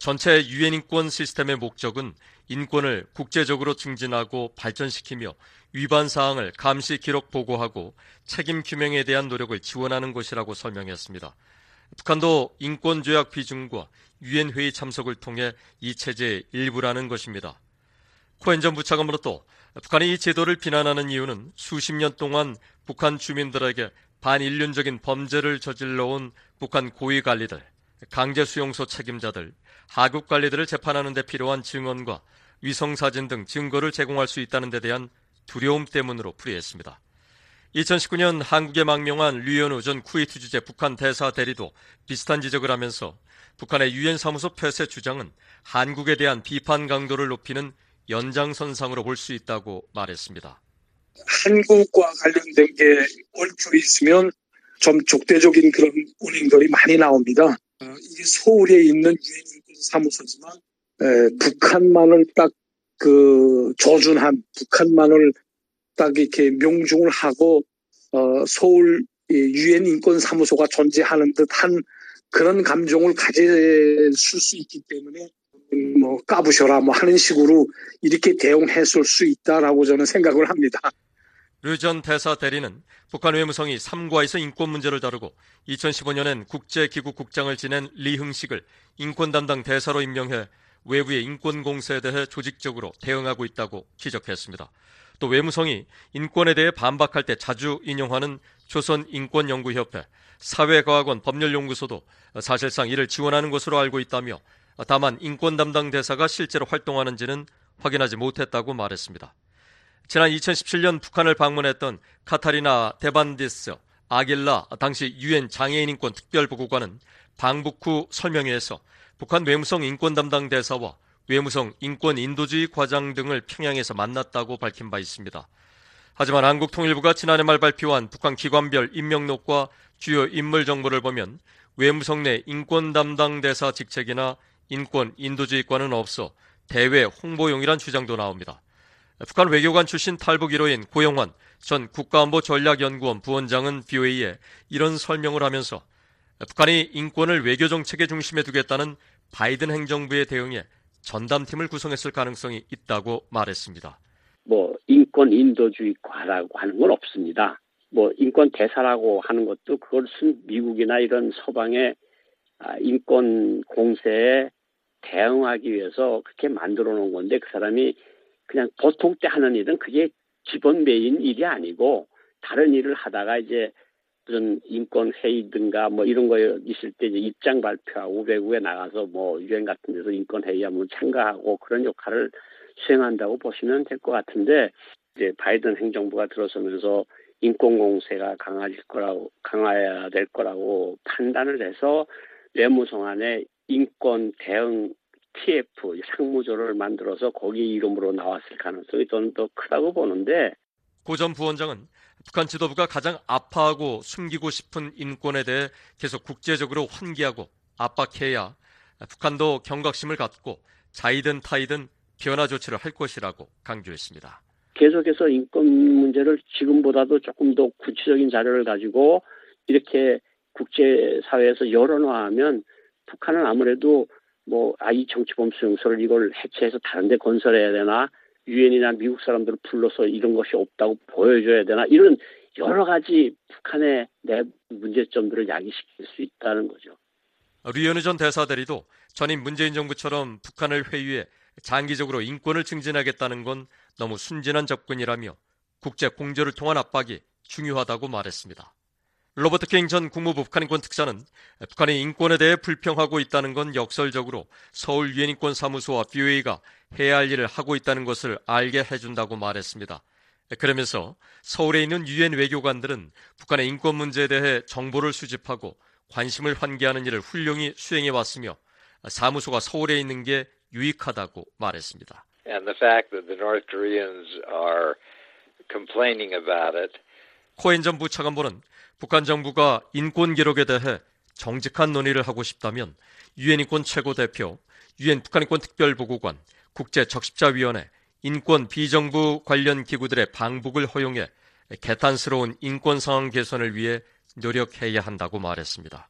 [SPEAKER 17] 전체 유엔 인권 시스템의 목적은 인권을 국제적으로 증진하고 발전시키며 위반 사항을 감시 기록 보고하고 책임 규명에 대한 노력을 지원하는 것이라고 설명했습니다. 북한도 인권 조약 비준과 유엔 회의 참석을 통해 이 체제의 일부라는 것입니다. 코엔 전 부차관보는 또 북한이 이 제도를 비난하는 이유는 수십 년 동안 북한 주민들에게 반인륜적인 범죄를 저질러온 북한 고위 관리들, 강제 수용소 책임자들, 하급 관리들을 재판하는 데 필요한 증언과 위성 사진 등 증거를 제공할 수 있다는 데 대한 두려움 때문으로 풀이했습니다. 2019년 한국에 망명한 류현우 전 쿠웨이트 주재 북한 대사 대리도 비슷한 지적을 하면서 북한의 유엔 사무소 폐쇄 주장은 한국에 대한 비판 강도를 높이는 연장선상으로 볼 수 있다고 말했습니다.
[SPEAKER 19] 한국과 관련된 게 얽혀 있으면 좀 적대적인 그런 운행들이 많이 나옵니다. 어, 이게 서울에 있는 유엔 사무소지만 에, 북한만을 딱그 조준한 북한만을 딱 이렇게 명중을 하고 어, 서울 유엔 인권 사무소가 존재하는 듯한 그런 감정을 가질 수 있기 때문에 뭐 까부셔라 뭐 하는 식으로 이렇게 대응했을 수 있다라고 저는 생각을 합니다.
[SPEAKER 17] 류 전 대사 대리는 북한 외무성이 삼과에서 인권 문제를 다루고 2015년엔 국제기구 국장을 지낸 리흥식을 인권 담당 대사로 임명해 외부의 인권 공세에 대해 조직적으로 대응하고 있다고 지적했습니다. 또 외무성이 인권에 대해 반박할 때 자주 인용하는 조선인권연구협회, 사회과학원 법률연구소도 사실상 이를 지원하는 것으로 알고 있다며 다만 인권 담당 대사가 실제로 활동하는지는 확인하지 못했다고 말했습니다. 지난 2017년 북한을 방문했던 카타리나 데반디스 아길라 당시 유엔 장애인 인권 특별보고관은 방북 후 설명회에서 북한 외무성 인권 담당 대사와 외무성 인권 인도주의 과장 등을 평양에서 만났다고 밝힌 바 있습니다. 하지만 한국통일부가 지난해 말 발표한 북한 기관별 임명록과 주요 인물 정보를 보면 외무성 내 인권 담당 대사 직책이나 인권 인도주의과는 없어 대외 홍보용이란 주장도 나옵니다. 북한 외교관 출신 탈북 1호인 고영환 전 국가안보 전략연구원 부원장은 BOA에 이런 설명을 하면서 북한이 인권을 외교 정책의 중심에 두겠다는 바이든 행정부의 대응에 전담팀을 구성했을 가능성이 있다고 말했습니다.
[SPEAKER 20] 뭐 인권 인도주의과라고 하는 건 없습니다. 뭐 인권 대사라고 하는 것도 그것은 미국이나 이런 서방의 아, 인권 공세에 대응하기 위해서 그렇게 만들어 놓은 건데 그 사람이 그냥 보통 때 하는 일은 그게 기본 메인 일이 아니고 다른 일을 하다가 이제 무슨 인권 회의든가 뭐 이런 거 있을 때 이제 입장 발표하고 외국에 나가서 뭐 유엔 같은 데서 인권 회의 하면 참가하고 그런 역할을 수행한다고 보시면 될 것 같은데 이제 바이든 행정부가 들어서면서 인권 공세가 강화질 거라고 강화해야 될 거라고 판단을 해서 외무성안에 인권 대응 TF 상무조를 만들어서 거기 이름으로 나왔을 가능성이 저는 더 크다고 보는데
[SPEAKER 17] 고 전 부원장은 북한 지도부가 가장 아파하고 숨기고 싶은 인권에 대해 계속 국제적으로 환기하고 압박해야 북한도 경각심을 갖고 자이든 타이든 변화 조치를 할 것이라고 강조했습니다.
[SPEAKER 20] 계속해서 인권 문제를 지금보다도 조금 더 구체적인 자료를 가지고 이렇게 국제사회에서 여론화하면 북한은 아무래도 뭐, 아, 이 정치범 수용소를 이걸 해체해서 다른 데 건설해야 되나? 유엔이나 미국 사람들을 불러서 이런 것이 없다고 보여줘야 되나? 이런 여러 가지 북한의 내 문제점들을 야기시킬 수 있다는 거죠.
[SPEAKER 17] 류현우 전 대사대리도 전임 문재인 정부처럼 북한을 회유해 장기적으로 인권을 증진하겠다는 건 너무 순진한 접근이라며 국제 공조를 통한 압박이 중요하다고 말했습니다. 로버트 킹 전 국무부 북한인권 특사는 북한이 인권에 대해 불평하고 있다는 건 역설적으로 서울 유엔인권 사무소와 BOA가 해야 할 일을 하고 있다는 것을 알게 해준다고 말했습니다. 그러면서 서울에 있는 유엔 외교관들은 북한의 인권 문제에 대해 정보를 수집하고 관심을 환기하는 일을 훌륭히 수행해 왔으며 사무소가 서울에 있는 게 유익하다고 말했습니다.
[SPEAKER 21] And the fact that the North Koreans are complaining about it.
[SPEAKER 17] 코엔 전 부차관보는 북한 정부가 인권 기록에 대해 정직한 논의를 하고 싶다면 유엔 인권 최고 대표, 유엔 북한 인권 특별보고관, 국제 적십자위원회, 인권 비정부 관련 기구들의 방북을 허용해 개탄스러운 인권 상황 개선을 위해 노력해야 한다고 말했습니다.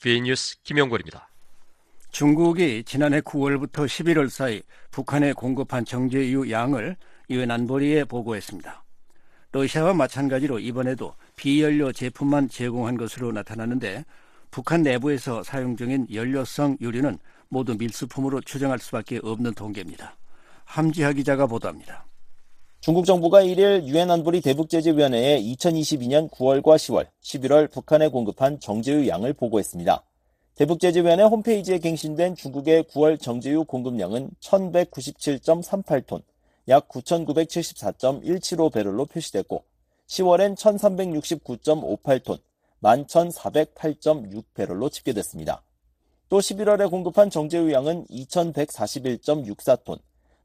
[SPEAKER 17] VN뉴스 김영걸입니다.
[SPEAKER 2] 중국이 지난해 9월부터 11월 사이 북한에 공급한 정제 유 양을 유엔 안보리에 보고했습니다. 러시아와 마찬가지로 이번에도 비연료 제품만 제공한 것으로 나타나는데 북한 내부에서 사용 중인 연료성 유류는 모두 밀수품으로 추정할 수밖에 없는 통계입니다. 함지하 기자가 보도합니다.
[SPEAKER 3] 중국 정부가 1일 유엔 안보리 대북제재위원회에 2022년 9월과 10월, 11월 북한에 공급한 정제유 양을 보고했습니다. 대북제재위원회 홈페이지에 갱신된 중국의 9월 정제유 공급량은 1197.38톤, 약 9,974.175배럴로 표시됐고 10월엔 1,369.58톤, 11,408.6배럴로 집계됐습니다. 또 11월에 공급한 정제유 양은 2,141.64톤,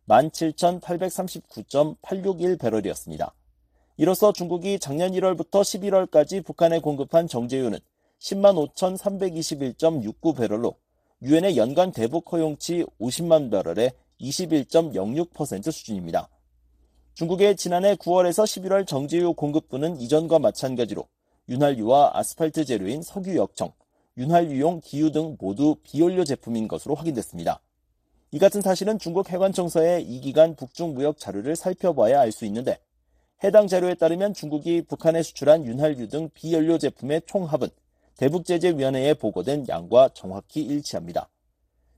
[SPEAKER 3] 17,839.861배럴이었습니다. 이로써 중국이 작년 1월부터 11월까지 북한에 공급한 정제유는 10만 5,321.69배럴로 유엔의 연간 대북 허용치 50만 배럴의 21.06% 수준입니다. 중국의 지난해 9월에서 11월 정제유 공급분은 이전과 마찬가지로 윤활유와 아스팔트 재료인 석유 역청, 윤활유용 기유 등 모두 비연료 제품인 것으로 확인됐습니다. 이 같은 사실은 중국 해관청서의 이 기간 북중 무역 자료를 살펴봐야 알 수 있는데 해당 자료에 따르면 중국이 북한에 수출한 윤활유 등 비연료 제품의 총합은 대북제재위원회에 보고된 양과 정확히 일치합니다.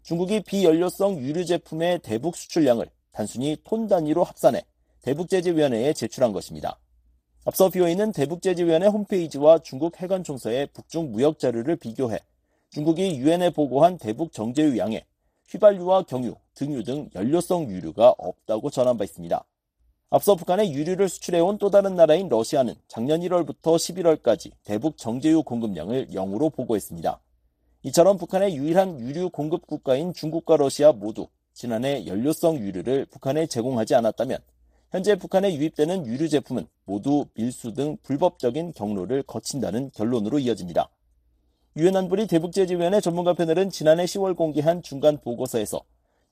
[SPEAKER 3] 중국이 비연료성 유류 제품의 대북 수출량을 단순히 톤 단위로 합산해 대북제재위원회에 제출한 것입니다. 앞서 BOA는 대북제재위원회 홈페이지와 중국 해관총서의 북중 무역 자료를 비교해 중국이 유엔에 보고한 대북 정제유 양에 휘발유와 경유, 등유 등 연료성 유류가 없다고 전한 바 있습니다. 앞서 북한에 유류를 수출해온 또 다른 나라인 러시아는 작년 1월부터 11월까지 대북 정제유 공급량을 0으로 보고했습니다. 이처럼 북한의 유일한 유류 공급 국가인 중국과 러시아 모두 지난해 연료성 유류를 북한에 제공하지 않았다면 현재 북한에 유입되는 유류 제품은 모두 밀수 등 불법적인 경로를 거친다는 결론으로 이어집니다. 유엔 안보리 대북제재위원회 전문가 패널은 지난해 10월 공개한 중간 보고서에서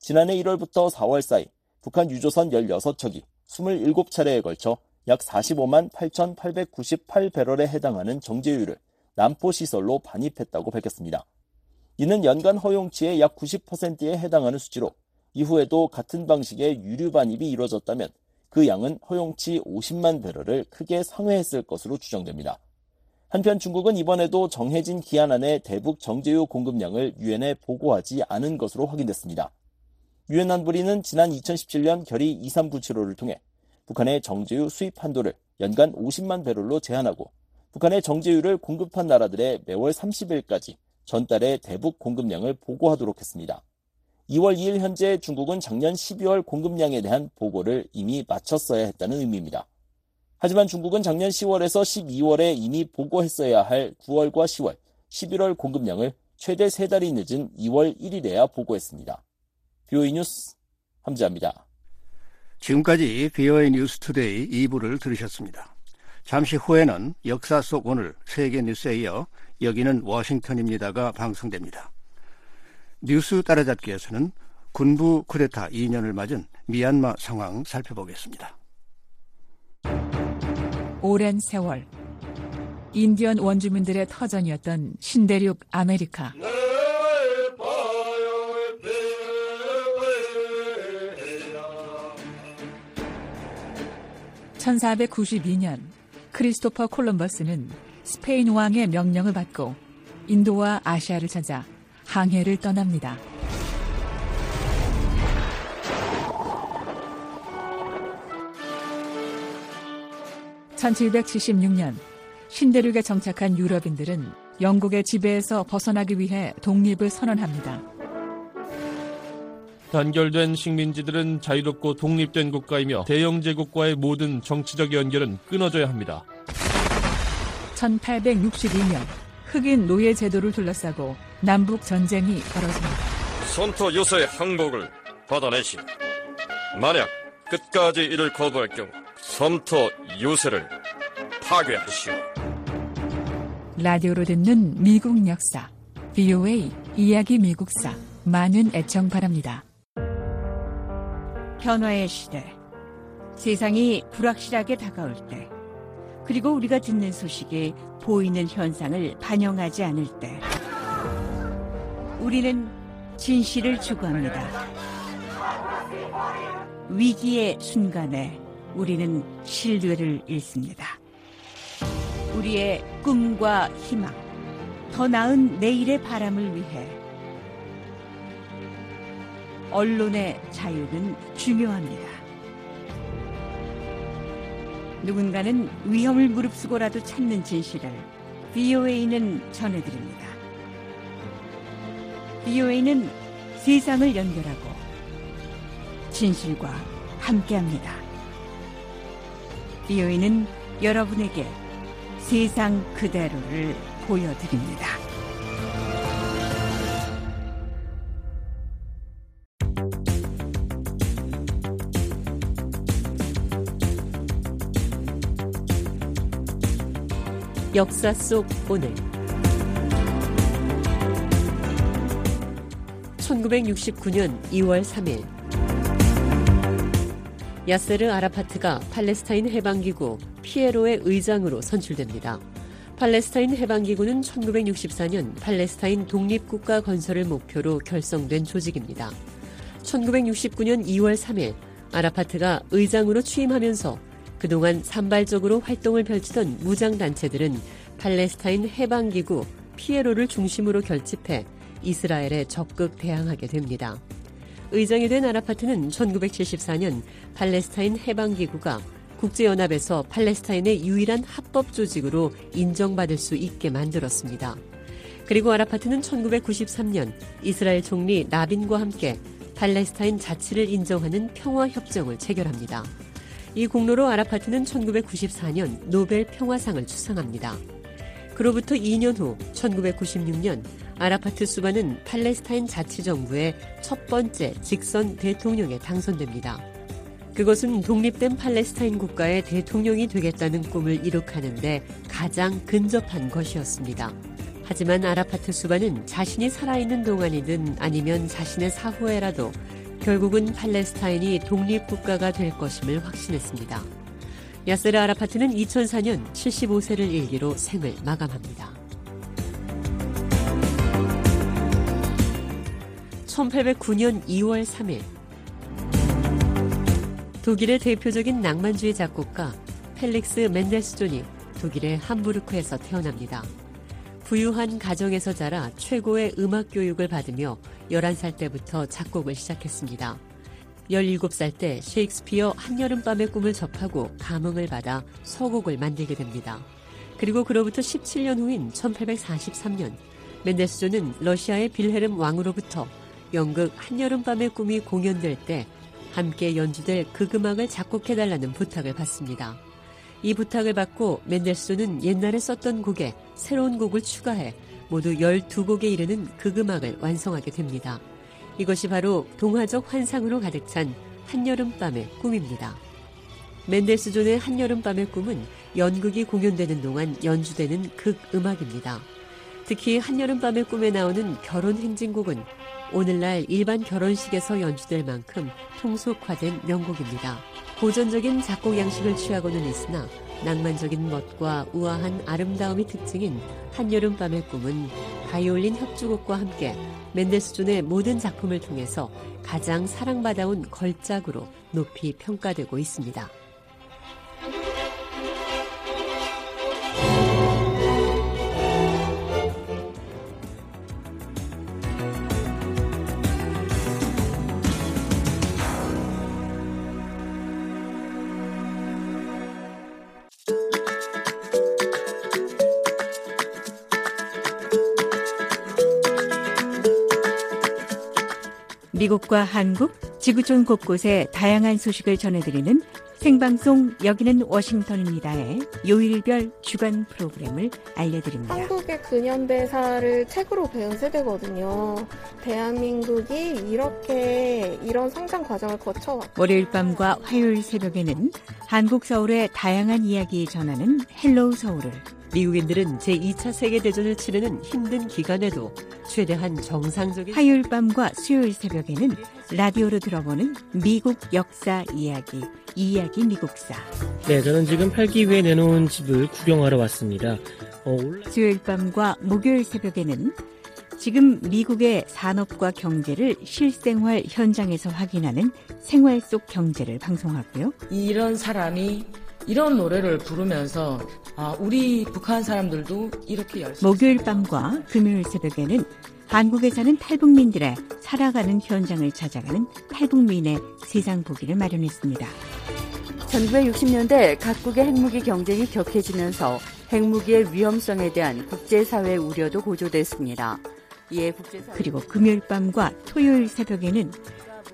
[SPEAKER 3] 지난해 1월부터 4월 사이 북한 유조선 16척이 27차례에 걸쳐 약 45만 8,898배럴에 해당하는 정제유를 남포시설로 반입했다고 밝혔습니다. 이는 연간 허용치의 약 90%에 해당하는 수치로 이후에도 같은 방식의 유류 반입이 이루어졌다면 그 양은 허용치 50만 배럴을 크게 상회했을 것으로 추정됩니다. 한편 중국은 이번에도 정해진 기한 안에 대북 정제유 공급량을 유엔에 보고하지 않은 것으로 확인됐습니다. 유엔 안보리는 지난 2017년 결의 2397호를 통해 북한의 정제유 수입 한도를 연간 50만 배럴로 제한하고 북한에 정제유를 공급한 나라들의 매월 30일까지 전달의 대북 공급량을 보고하도록 했습니다. 2월 2일 현재 중국은 작년 12월 공급량에 대한 보고를 이미 마쳤어야 했다는 의미입니다. 하지만 중국은 작년 10월에서 12월에 이미 보고했어야 할 9월과 10월, 11월 공급량을 최대 3달이 늦은 2월 1일에야 보고했습니다. VOA 뉴스 함지하입니다.
[SPEAKER 2] 지금까지 VOA 뉴스 투데이 2부를 들으셨습니다. 잠시 후에는 역사 속 오늘 세계 뉴스에 이어 여기는 워싱턴입니다가 방송됩니다. 뉴스 따라잡기에서는 군부 쿠데타 2년을 맞은 미얀마 상황 살펴보겠습니다.
[SPEAKER 22] 오랜 세월 인디언 원주민들의 터전이었던 신대륙 아메리카. (1492년) 크리스토퍼 콜럼버스는 스페인 왕의 명령을 받고 인도와 아시아를 찾아 항해를 떠납니다. (1776년) 신대륙에 정착한 유럽인들은 영국의 지배에서 벗어나기 위해 독립을 선언합니다.
[SPEAKER 5] 단결된 식민지들은 자유롭고 독립된 국가이며 대영 제국과의 모든 정치적 연결은 끊어져야 합니다.
[SPEAKER 22] 1862년 흑인 노예 제도를 둘러싸고 남북 전쟁이 벌어집니다.
[SPEAKER 17] 손토 요새의 항복을 받아내시. 만약 끝까지 이를 거부할 경우 섬토 요새를 파괴하시오.
[SPEAKER 22] 라디오로 듣는 미국 역사, VOA 이야기 미국사 많은 애청 바랍니다.
[SPEAKER 23] 변화의 시대, 세상이 불확실하게 다가올 때, 그리고 우리가 듣는 소식이 보이는 현상을 반영하지 않을 때, 우리는 진실을 추구합니다. 위기의 순간에 우리는 신뢰를 잃습니다. 우리의 꿈과 희망, 더 나은 내일의 바람을 위해 언론의 자유는 중요합니다. 누군가는 위험을 무릅쓰고라도 찾는 진실을 BOA는 전해드립니다. BOA는 세상을 연결하고 진실과 함께합니다. BOA는 여러분에게 세상 그대로를 보여드립니다.
[SPEAKER 11] 역사 속 오늘 1969년 2월 3일 야세르 아라파트가 팔레스타인 해방기구 피에로의 의장으로 선출됩니다. 팔레스타인 해방기구는 1964년 팔레스타인 독립국가 건설을 목표로 결성된 조직입니다. 1969년 2월 3일 아라파트가 의장으로 취임하면서 그동안 산발적으로 활동을 펼치던 무장단체들은 팔레스타인 해방기구 피에로를 중심으로 결집해 이스라엘에 적극 대항하게 됩니다. 의장이 된 아라파트는 1974년 팔레스타인 해방기구가 국제연합에서 팔레스타인의 유일한 합법 조직으로 인정받을 수 있게 만들었습니다. 그리고 아라파트는 1993년 이스라엘 총리 라빈과 함께 팔레스타인 자치를 인정하는 평화협정을 체결합니다. 이 공로로 아라파트는 1994년 노벨 평화상을 수상합니다. 그로부터 2년 후 1996년 아라파트 수바는 팔레스타인 자치정부의 첫 번째 직선 대통령에 당선됩니다. 그것은 독립된 팔레스타인 국가의 대통령이 되겠다는 꿈을 이룩하는데 가장 근접한 것이었습니다. 하지만 아라파트 수바는 자신이 살아있는 동안이든 아니면 자신의 사후에라도 결국은 팔레스타인이 독립국가가 될 것임을 확신했습니다. 야세르 아라파트는 2004년 75세를 일기로 생을 마감합니다. 1809년 2월 3일 독일의 대표적인 낭만주의 작곡가 펠릭스 멘델스존이 독일의 함부르크에서 태어납니다. 부유한 가정에서 자라 최고의 음악 교육을 받으며 11살 때부터 작곡을 시작했습니다. 17살 때 셰익스피어 한여름밤의 꿈을 접하고 감흥을 받아 서곡을 만들게 됩니다. 그리고 그로부터 17년 후인 1843년 멘델스존은 러시아의 빌헤름 왕으로부터 연극 한여름밤의 꿈이 공연될 때 함께 연주될 극음악을 작곡해달라는 부탁을 받습니다. 이 부탁을 받고 멘델스존은 옛날에 썼던 곡에 새로운 곡을 추가해 모두 12곡에 이르는 극음악을 완성하게 됩니다. 이것이 바로 동화적 환상으로 가득 찬 한여름밤의 꿈입니다. 멘델스 존의 한여름밤의 꿈은 연극이 공연되는 동안 연주되는 극음악입니다. 특히 한여름밤의 꿈에 나오는 결혼 행진곡은 오늘날 일반 결혼식에서 연주될 만큼 통속화된 명곡입니다. 고전적인 작곡 양식을 취하고는 있으나 낭만적인 멋과 우아한 아름다움이 특징인 한여름 밤의 꿈은 바이올린 협주곡과 함께 멘델스존의 모든 작품을 통해서 가장 사랑받아온 걸작으로 높이 평가되고 있습니다.
[SPEAKER 24] 미국과 한국, 지구촌 곳곳에 다양한 소식을 전해드리는 생방송 여기는 워싱턴입니다의 요일별 주간 프로그램을 알려드립니다.
[SPEAKER 19] 한국의 근현대사를 책으로 배운 세대거든요. 대한민국이 이렇게 이런 성장 과정을 거쳐왔.
[SPEAKER 24] 월요일 밤과 화요일 새벽에는 한국 서울의 다양한 이야기 전하는 Hello 서울을
[SPEAKER 11] 미국인들은 제2차 세계대전을 치르는 힘든 기간에도 최대한 정상적인
[SPEAKER 24] 화요일 밤과 수요일 새벽에는 라디오로 들어보는 미국 역사 이야기, 이야기 미국사.
[SPEAKER 25] 네, 저는 지금 팔기 위해 내놓은 집을 구경하러 왔습니다.
[SPEAKER 24] 어, 수요일 밤과 목요일 새벽에는 지금 미국의 산업과 경제를 실생활 현장에서 확인하는 생활 속 경제를 방송하고요.
[SPEAKER 26] 이런 사람이 이런 노래를 부르면서 아, 우리 북한 사람들도 이렇게 열심히
[SPEAKER 24] 목요일 밤과 금요일 새벽에는 한국에 사는 탈북민들의 살아가는 현장을 찾아가는 탈북민의 세상 보기를 마련했습니다. 1960년대 각국의 핵무기 경쟁이 격해지면서 핵무기의 위험성에 대한 국제사회 우려도 고조됐습니다. 이에 국제사회... 그리고 금요일 밤과 토요일 새벽에는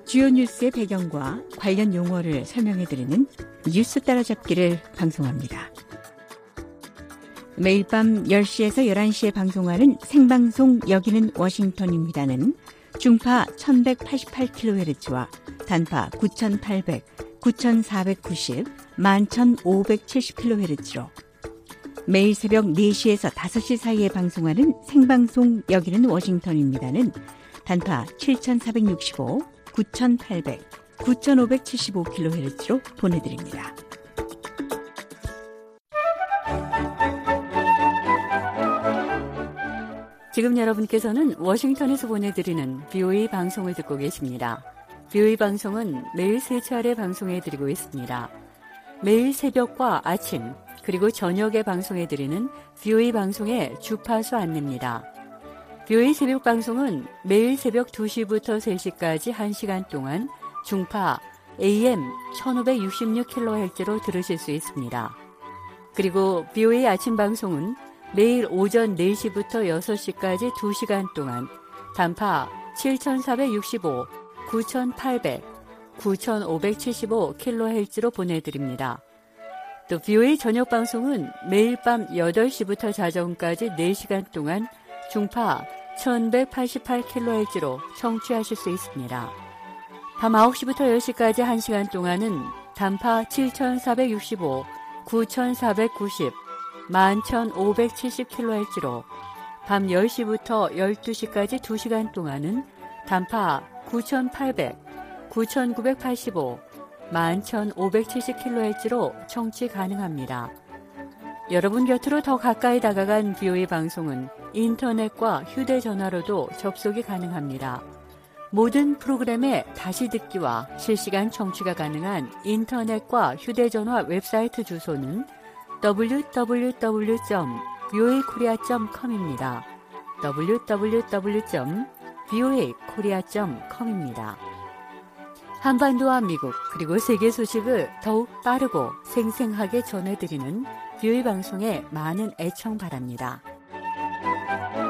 [SPEAKER 24] 주요 뉴스의 배경과 관련 용어를 설명해드리는 뉴스 따라잡기를 방송합니다. 매일 밤 10시에서 11시에 방송하는 생방송 여기는 워싱턴입니다는 중파 1188kHz와 단파 9800, 9490, 11570kHz로 매일 새벽 4시에서 5시 사이에 방송하는 생방송 여기는 워싱턴입니다는 단파 7465, 9800, 9575kHz로 보내드립니다. 지금 여러분께서는 워싱턴에서 보내드리는 BOE 방송을 듣고 계십니다. BOE 방송은 매일 세 차례 방송해드리고 있습니다. 매일 새벽과 아침, 그리고 저녁에 방송해드리는 BOE 방송의 주파수 안내입니다. BOE 새벽 방송은 매일 새벽 2시부터 3시까지 1시간 동안 중파 AM 1566kHz로 들으실 수 있습니다. 그리고 BOE 아침 방송은 매일 오전 4시부터 6시까지 2시간 동안 단파 7465, 9800, 9575kHz로 보내드립니다. 또 BOA 저녁 방송은 매일 밤 8시부터 자정까지 4시간 동안 중파 1188kHz로 청취하실 수 있습니다. 밤 9시부터 10시까지 1시간 동안은 단파 7465, 9490, 11,570kHz로 밤 10시부터 12시까지 2시간 동안은 단파 9,800, 9,985, 11,570kHz로 청취 가능합니다. 여러분 곁으로 더 가까이 다가간 BOE 방송은 인터넷과 휴대전화로도 접속이 가능합니다. 모든 프로그램의 다시 듣기와 실시간 청취가 가능한 인터넷과 휴대전화 웹사이트 주소는 www.voakorea.com입니다. www.voakorea.com입니다. 한반도와 미국 그리고 세계 소식을 더욱 빠르고 생생하게 전해드리는 뷰이 방송에 많은 애청 바랍니다. Bye.